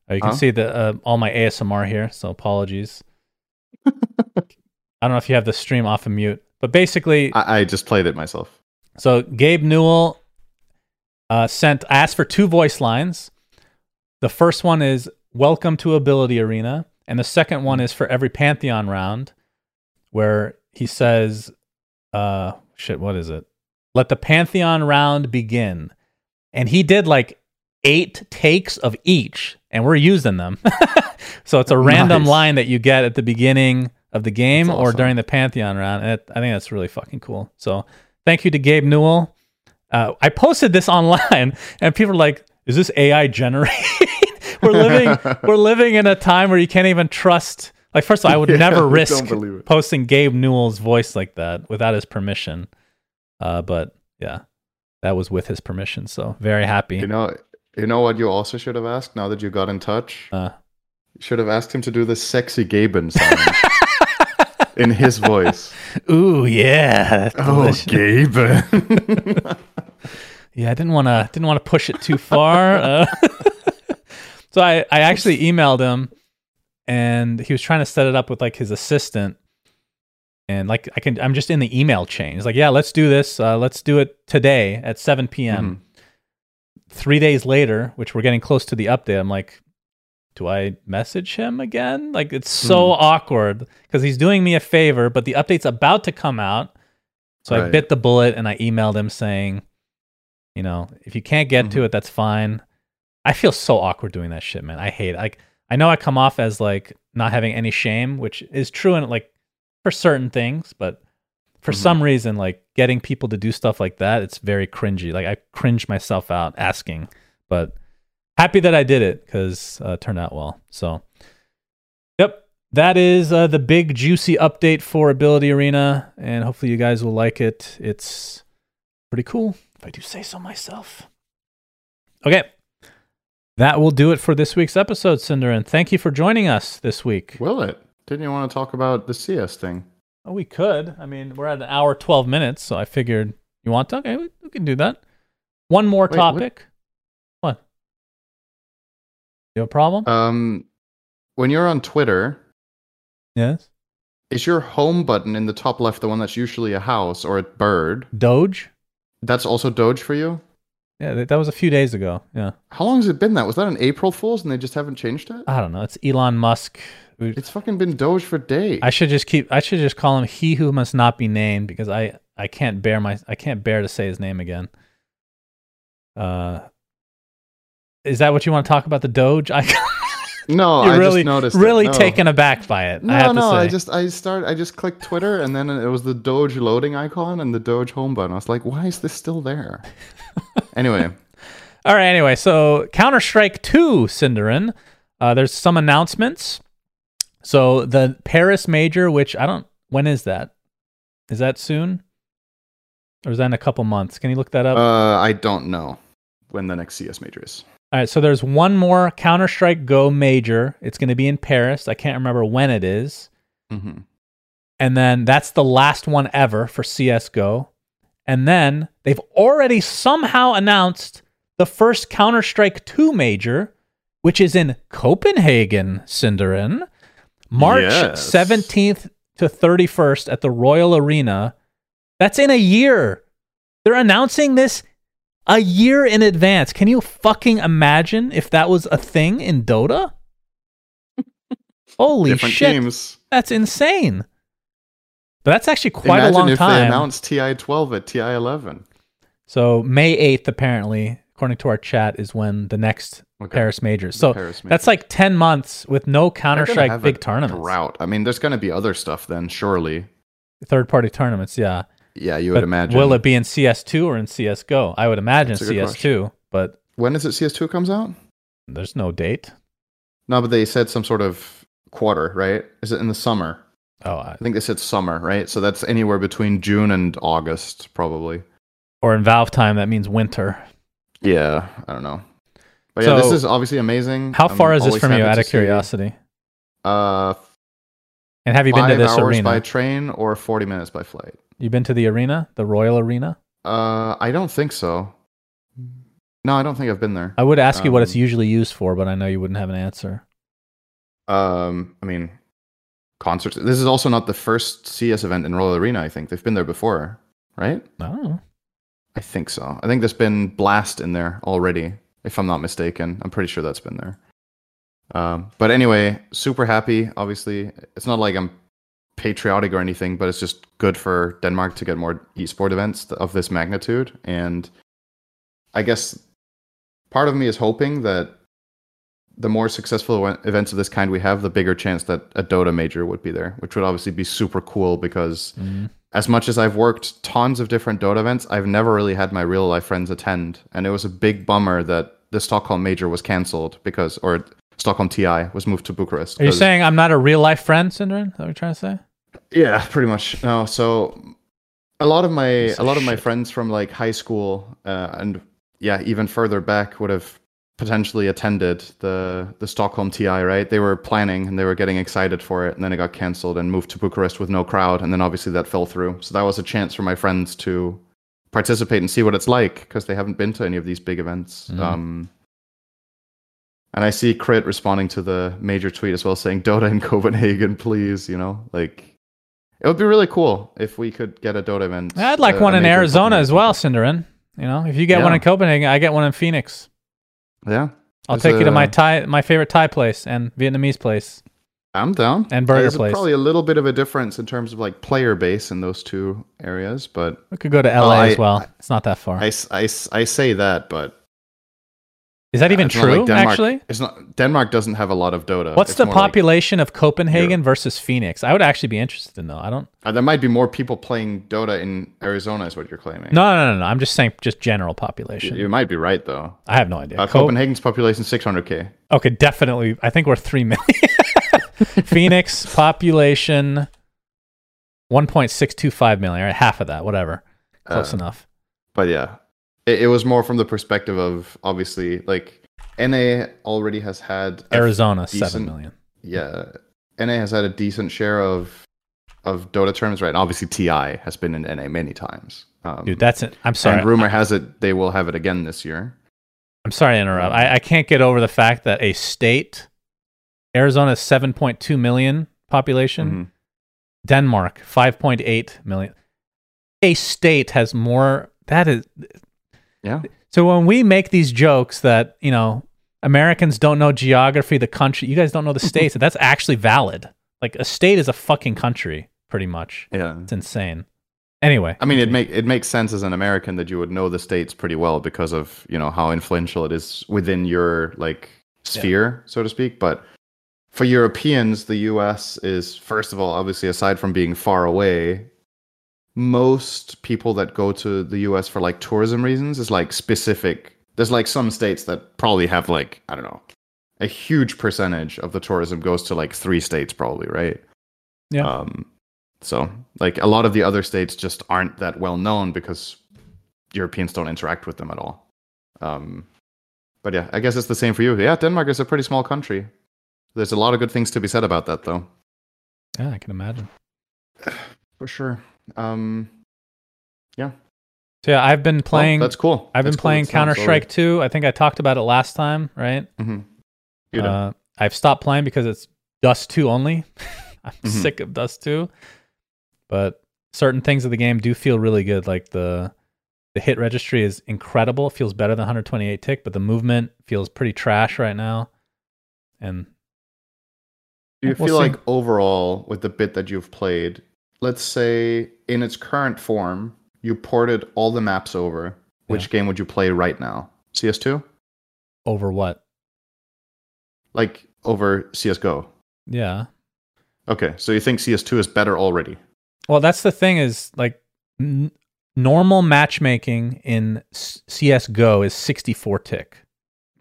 Oh, you can Huh? see the uh, all my ASMR here, so apologies. I don't know if you have the stream off of mute, but basically, I, I just played it myself so Gabe Newell uh, sent asked for two voice lines. The first one is "Welcome to Ability Arena," and the second one is for every Pantheon round, where he says, "Uh, shit, what is it? Let the Pantheon round begin." And he did like eight takes of each, and we're using them. so it's a random Nice. line that you get at the beginning of the game That's or during the Pantheon round. And it, I think that's really fucking cool. So thank you to Gabe Newell. Uh, I posted this online, and people are like, "Is this AI generated?" we're living we're living in a time where you can't even trust. Like, first of all, I would Yeah, never risk posting Gabe Newell's voice like that without his permission. Uh, but yeah, that was with his permission. So very happy. you know you know what you also should have asked now that you got in touch Uh, you should have asked him to do the sexy gaben sound in his voice ooh, yeah. oh gaben Yeah, I didn't want to didn't want to push it too far. Uh, so I I actually emailed him, and he was trying to set it up with like his assistant, and like I can I'm just in the email chain. He's like, yeah, let's do this. Uh, let's do it today at 7 p.m. Three days later, which we're getting close to the update, I'm like, do I message him again? Like it's so awkward because he's doing me a favor, but the update's about to come out. So I bit the bullet and I emailed him saying, you know, if you can't get Mm-hmm. to it, that's fine. I feel so awkward doing that shit, man. I hate it. Like I know I come off as like not having any shame, which is true in like for certain things, but for Mm-hmm. some reason, like getting people to do stuff like that, it's very cringy. Like I cringe myself out asking, but happy that I did it because uh, it turned out well. So, yep, that is uh, the big juicy update for Ability Arena, and hopefully you guys will like it. It's pretty cool, if I do say so myself. Okay, that will do it for this week's episode, Cinder, and thank you for joining us this week. will it didn't you want to talk about the cs thing Oh, we could. I mean, we're at an hour twelve minutes, so I figured you want to. Okay, we, we can do that. One more Wait, topic. What? You have a problem? um when you're on twitter yes. is your home button in the top left the one that's usually a house or a bird Doge. that's also doge for you Yeah, that, that was a few days ago. Yeah, how long has it been that was that an april fool's and they just haven't changed it I don't know. It's Elon Musk. It's fucking been doge for days I should just keep. I should just call him he who must not be named because I I can't bear my I can't bear to say his name again. Uh, is that what you want to talk about? The Doge? I no you're i really just noticed really No. taken aback by it. No, I have no, to say. I just I start I just clicked Twitter and then it was the Doge loading icon and the Doge home button. I was like, why is this still there? anyway, All right. Anyway, so Counter Strike 2, Syndereen. Uh, there's some announcements. So the Paris Major, which I don't. When is that? Is that soon? Or is that in a couple months? Can you look that up? Uh, I don't know when the next CS major is. All right. So there's one more Counter Strike Go Major. It's going to be in Paris. I can't remember when it is. Mm-hmm. And then that's the last one ever for CSGO. And then they've already somehow announced the first Counter Strike 2 major, which is in Copenhagen, Syndereen, March Yes. 17th to 31st at the Royal Arena. That's in a year. They're announcing this a year in advance. Can you fucking imagine if that was a thing in Dota? Holy Different shit. teams. That's insane. But that's actually quite Imagine a long if they time. announced TI 12 at TI 11. so May 8th, apparently, according to our chat, is when the next Okay. Paris Major. The So Paris majors. that's like 10 months with no Counter Strike big tournaments. Drought. I mean, there's going to be other stuff then, surely. Third party tournaments, yeah. Yeah, you But would imagine. will it be in CS2 or in CSGO? I would imagine That's a good CS2, but When is it CS2 comes out? there's no date. No, but they said some sort of quarter, right? Is it in the summer? Oh, I, I think they said summer, right? So that's anywhere between June and August, probably. or in Valve time, that means winter. Yeah, I don't know. But yeah, this is obviously amazing. How I'm far is this from you, out of curiosity? Uh, And have you been to this hours arena? by train or 40 minutes by flight. You've been to the arena, the Royal Arena? Uh, I don't think so. No, I don't think I've been there. I would ask you what it's Um, usually used for, but I know you wouldn't have an answer. Um, I mean, concerts. This is also not the first CS event in Royal Arena. I think they've been there before, right? I don't know. I think so. I think there's been Blast in there already, if I'm not mistaken. I'm pretty sure that's been there. Um, but anyway, super happy. Obviously, it's not like I'm patriotic or anything, but it's just good for Denmark to get more esport events of this magnitude. And I guess part of me is hoping that the more successful events of this kind we have, the bigger chance that a Dota major would be there, which would obviously be super cool because Mm. As much as I've worked tons of different Dota events, I've never really had my real life friends attend. And it was a big bummer that the Stockholm major was cancelled because, or Stockholm TI was moved to Bucharest. Are you saying I'm not a real life friend, Syndereen? Is that what you're trying to say? Yeah, pretty much. No, so a lot of my a lot of my friends from like high school uh, and yeah, even further back would have potentially attended the the Stockholm TI. Right? They were planning and they were getting excited for it, and then it got cancelled and moved to Bucharest with no crowd, and then obviously that fell through. So that was a chance for my friends to participate and see what it's like because they haven't been to any of these big events. Mhm. Um, and I see Crit responding to the major tweet as well, saying Dota in Copenhagen, please. You know, like it would be really cool if we could get a Dota event. I'd like uh, one a in Arizona as well, Syndereen. You know, if you get one in Copenhagen, I get one in Phoenix. Yeah, I'll take you to my Thai, my favorite Thai place and Vietnamese place. I'm down. And burger There's place. probably a little bit of a difference in terms of like player base in those two areas, but We could go to LA I- as well. I- it's not that far. I, I, I say that, but Is that even true? like Denmark, actually, it's not. Denmark doesn't have a lot of Dota. what's It's the more like- population of Copenhagen versus Phoenix? I would actually be interested in know. I don't. uh, there might be more people playing Dota in Arizona, is what you're claiming. No, no, no, no. I'm just saying, just general population. you, you might be right though. I have no idea. Uh, Co- Copenhagen's population 600k. Okay, definitely. I think we're three million. Phoenix population one point six two five million. Right, half of that, whatever. Close Uh, enough. but yeah, it, it was more from the perspective of obviously like NA already has had Arizona seven decent- million. Yeah, NA has had a decent share of of Dota tournaments, right? And obviously, TI has been in NA many times. Um, Dude, that's it. I'm sorry. and rumor has it they will have it again this year. I'm sorry to interrupt. I, I can't get over the fact that a state, Arizona, 7.2 million population. Mhm. Denmark, 5.8 million. A state has more. That is. Yeah, So when we make these jokes that, you know, Americans don't know geography, the country, you guys don't know the states, that's actually valid. Like a state is a fucking country, pretty much. yeah. It's insane. Anyway, I mean, it make it makes sense as an American that you would know the states pretty well because of you know how influential it is within your like sphere, so to speak. But for Europeans, the U.S. is first of all, obviously, aside from being far away, most people that go to the U.S. for like tourism reasons is like specific there's like some states that probably have like I don't know, a huge percentage of the tourism goes to like three states probably, right? Yeah. Um, so like a lot of the other states just aren't that well known because Europeans don't interact with them at all. Um, but yeah, I guess it's the same for you. Yeah, Denmark is a pretty small country. There's a lot of good things to be said about that, though. Yeah, I can imagine. For sure. Um, yeah. So yeah, I've been playing. Well, that's cool. I've been That's cool. playing not Counter Strike sorry. 2. I think I talked about it last time, right? Mm-hmm. You know. Uh, I've stopped playing because it's Dust 2 only. I'm Mhm. sick of Dust 2. But certain things of the game do feel really good. Like the the hit registry is incredible. It feels better than 128 tick, but the movement feels pretty trash right now. And Do you we'll feel see. like overall, with the bit that you've played, let's say in its current form, you ported all the maps over. Which game would you play right now? CS2? over what? Like over CSGO? Yeah. Okay, so you think CS2 is better already? Well, that's the thing is like n- normal matchmaking in CS:GO is 64 tick.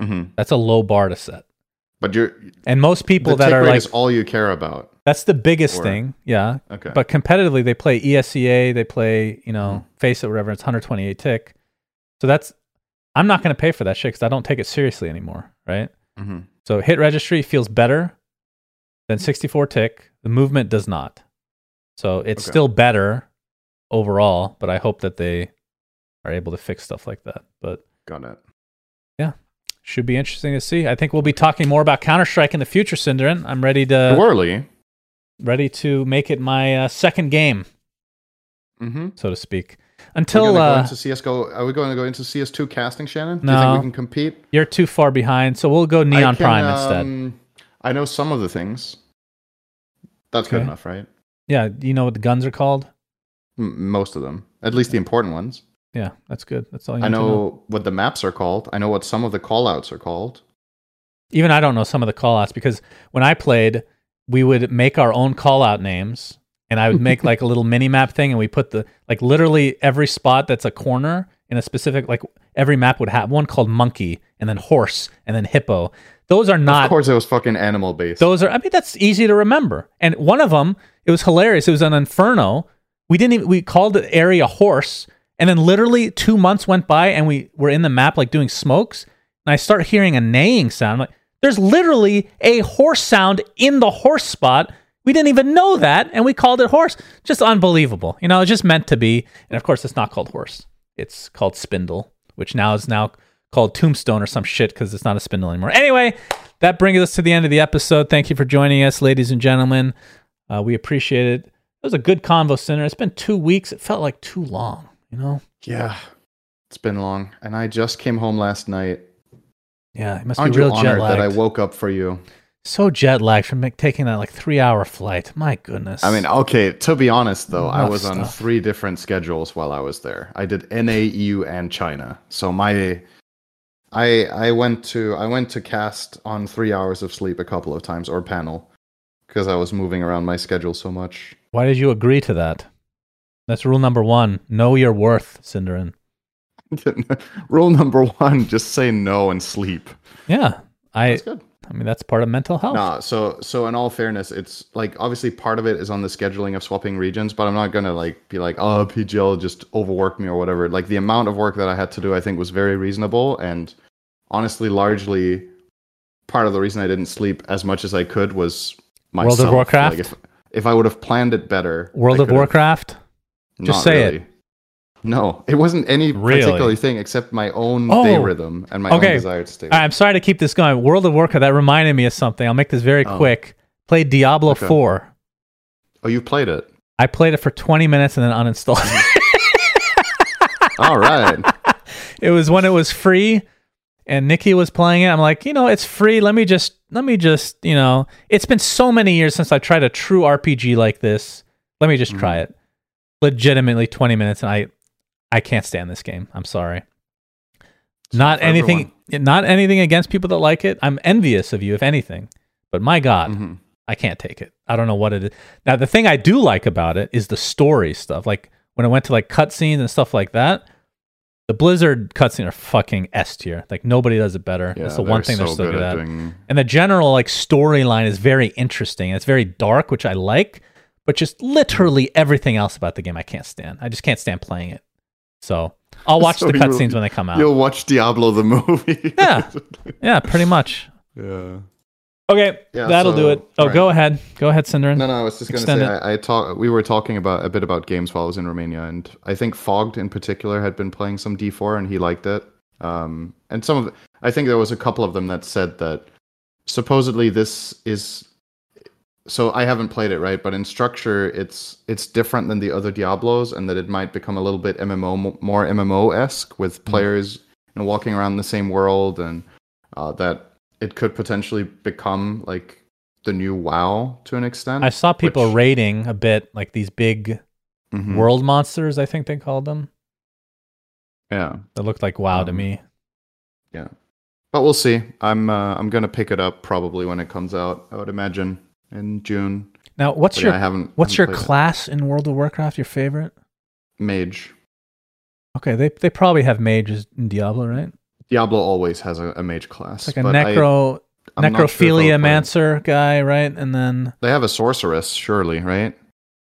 hmm That's a low bar to set. But you're And most people that are like all you care about. that's the biggest Or- thing. Yeah. Okay. But competitively they play E ESEA, they play, you know, Mm-hmm. FACEIT whatever, it's 128 tick. So that's I'm not going to pay for that shit cuz I don't take it seriously anymore, right? hmm So hit registry feels better than 64 tick. The movement does not. So it's Okay. still better overall, but I hope that they are able to fix stuff like that. But Got it. Should be interesting to see. I think we'll be talking more about Counter Strike in the future, Syndereen. I'm ready to Whirly. ready to make it my uh, second game, Mm-hmm. so to speak. Until gonna go uh, into CS:GO. Are we going to go into CS2 casting, Shannon? Do you think we can compete? you're too far behind, so we'll go Neon can, Prime instead. um, I know some of the things. That's good enough, right? Yeah, you know what the guns are called? M- most of them, at least the important ones. Yeah, that's good. That's all you I need to know what the maps are called. I know what some of the callouts are called. even I don't know some of the callouts because when I played, we would make our own callout names and I would make like a little mini map thing and we put the like literally every spot that's a corner in a specific like every map would have one called monkey and then horse and then hippo. Those are not of course, it was fucking animal based. those are I mean that's easy to remember. And one of them, it was hilarious. It was an inferno. We didn't even we called the area horse and then literally 2 months went by and we were in the map like doing smokes and I start hearing a neighing sound. I'm like there's literally a horse sound in the horse spot. We didn't even know that and we called it horse. Just unbelievable. You know, it's just meant to be. And of course it's not called horse. It's called spindle, which now is now called tombstone or some shit because it's not a spindle anymore. Anyway, that brings us to the end of the episode. Thank you for joining us, ladies and gentlemen. Uh, we appreciate it. It was a good convo center. It's been two weeks. It felt like too long, you know? yeah, it's been long, and I just came home last night. Yeah, it must Aren't be real jet honored that I woke up for you? so jet lagged from taking that like three hour flight. My goodness. I mean, okay. To be honest, though, I Enough was on three different schedules while I was there. I did NA, EU, and China. So my, I I went to I went to cast on three hours of sleep a couple of times or panel because I was moving around my schedule so much. why did you agree to that? That's rule number one. Know your worth, Syndereen. Rule number one: just say no and sleep. Yeah, I. That's good. I mean, that's part of mental health. Nah, so so in all fairness, it's like obviously part of it is on the scheduling of swapping regions, but I'm not gonna like be like, oh, PGL just overworked me or whatever. Like the amount of work that I had to do, I think was very reasonable and honestly, largely part of the reason I didn't sleep as much as I could was myself. World of Warcraft? Like if if I would have planned it better, World I of Warcraft. Just not say it. really. No, it wasn't any Really? particular thing except my own Oh, day rhythm and my okay. own desired state. I'm sorry to keep this going. World of Warcraft. That reminded me of something. I'll make this very Oh. quick. Played Diablo Okay. 4. oh, you played it. I played it for 20 minutes and then uninstalled. All right. it was when it was free and Nikki was playing it. I'm like, you know, it's free. Let me just let me just, you know, it's been so many years since I tried a true RPG like this. Let me just mm. try it. Legitimately 20 minutes and I I can't stand this game. I'm sorry. not for anything not anything against people that like it. I'm envious of you if anything. But my god, Mhm. I can't take it. I don't know what it is. Now, the thing I do like about it is the story stuff. Like when I went to like cutscenes and stuff like that, The Blizzard cutscenes are fucking S tier. Like nobody does it better. Yeah, That's the one thing they're still good at. doing- And the general like storyline is very interesting. It's very dark, which I like, but just literally everything else about the game I can't stand. I just can't stand playing it. So I'll watch So the cutscenes when they come out. You'll watch Diablo the movie. Yeah. Yeah, pretty much. yeah. Okay, Yeah, that'll do it. Oh, alright. go ahead. Go ahead, Syndereen. No, no, I was just going to say. I, I talk. We were talking about a bit about games while I was in Romania, and I think Fogged in particular had been playing some D4, and he liked it. Um, and some of, I think there was a couple of them that said that supposedly this is. So I haven't played it right, but in structure, it's it's different than the other Diablos, and that it might become a little bit MMO, more MMO esque with Mm-hmm. players you know, walking around the same world, and uh, that it could potentially become like the new WoW to an extent. I saw people which- rating a bit like these big Mhm. world monsters, I think they called them. Yeah, That looked like WoW to Um, me. yeah. But we'll see. I'm uh, I'm gonna pick it up probably when it comes out. I would imagine in June. Now, what's But your yeah, I haven't. what's your haven't it. class in World of Warcraft? Your favorite? Mage? Okay, they they probably have mages in Diablo, right? Diablo always has a, a mage class. It's like a necro sure necrophilia mancer guy, right? And then They have a sorceress, surely, right?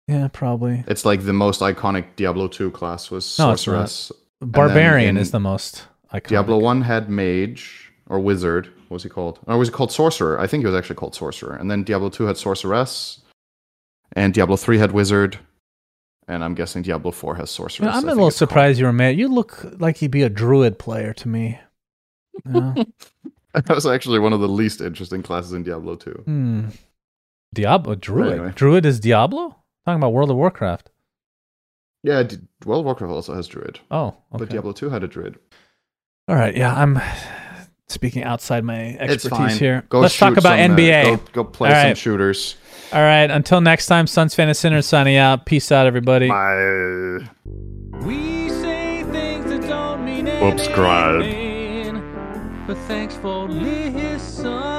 yeah, probably It's like the most iconic Diablo 2 class was No, sorceress. barbarian is the most iconic. Diablo 1 had mage or wizard. What was he called? Or was he called sorcerer? I think he was actually called sorcerer. And then Diablo 2 had sorceress. And Diablo 3 had wizard. And I'm guessing Diablo 4 has You know, I I'm a little it's called. surprised you were mad. You look like you'd be a druid player to me. That was actually one of the least interesting classes in Diablo 2. Hmm. Diablo druid. Anyway. Druid is Diablo. Talking about World of Warcraft. Yeah, D- World of Warcraft also has druid. Oh, okay. But Diablo 2 had a druid. All right. Yeah, I'm speaking outside my expertise here. Go Let's talk about some, uh, NBA. go, go play All some shooters. All right. Until next time, Suns fan and Sinner signing out. Peace out, everybody. Bye. We say things that don't mean Subscribe. anything, but thanks for listening.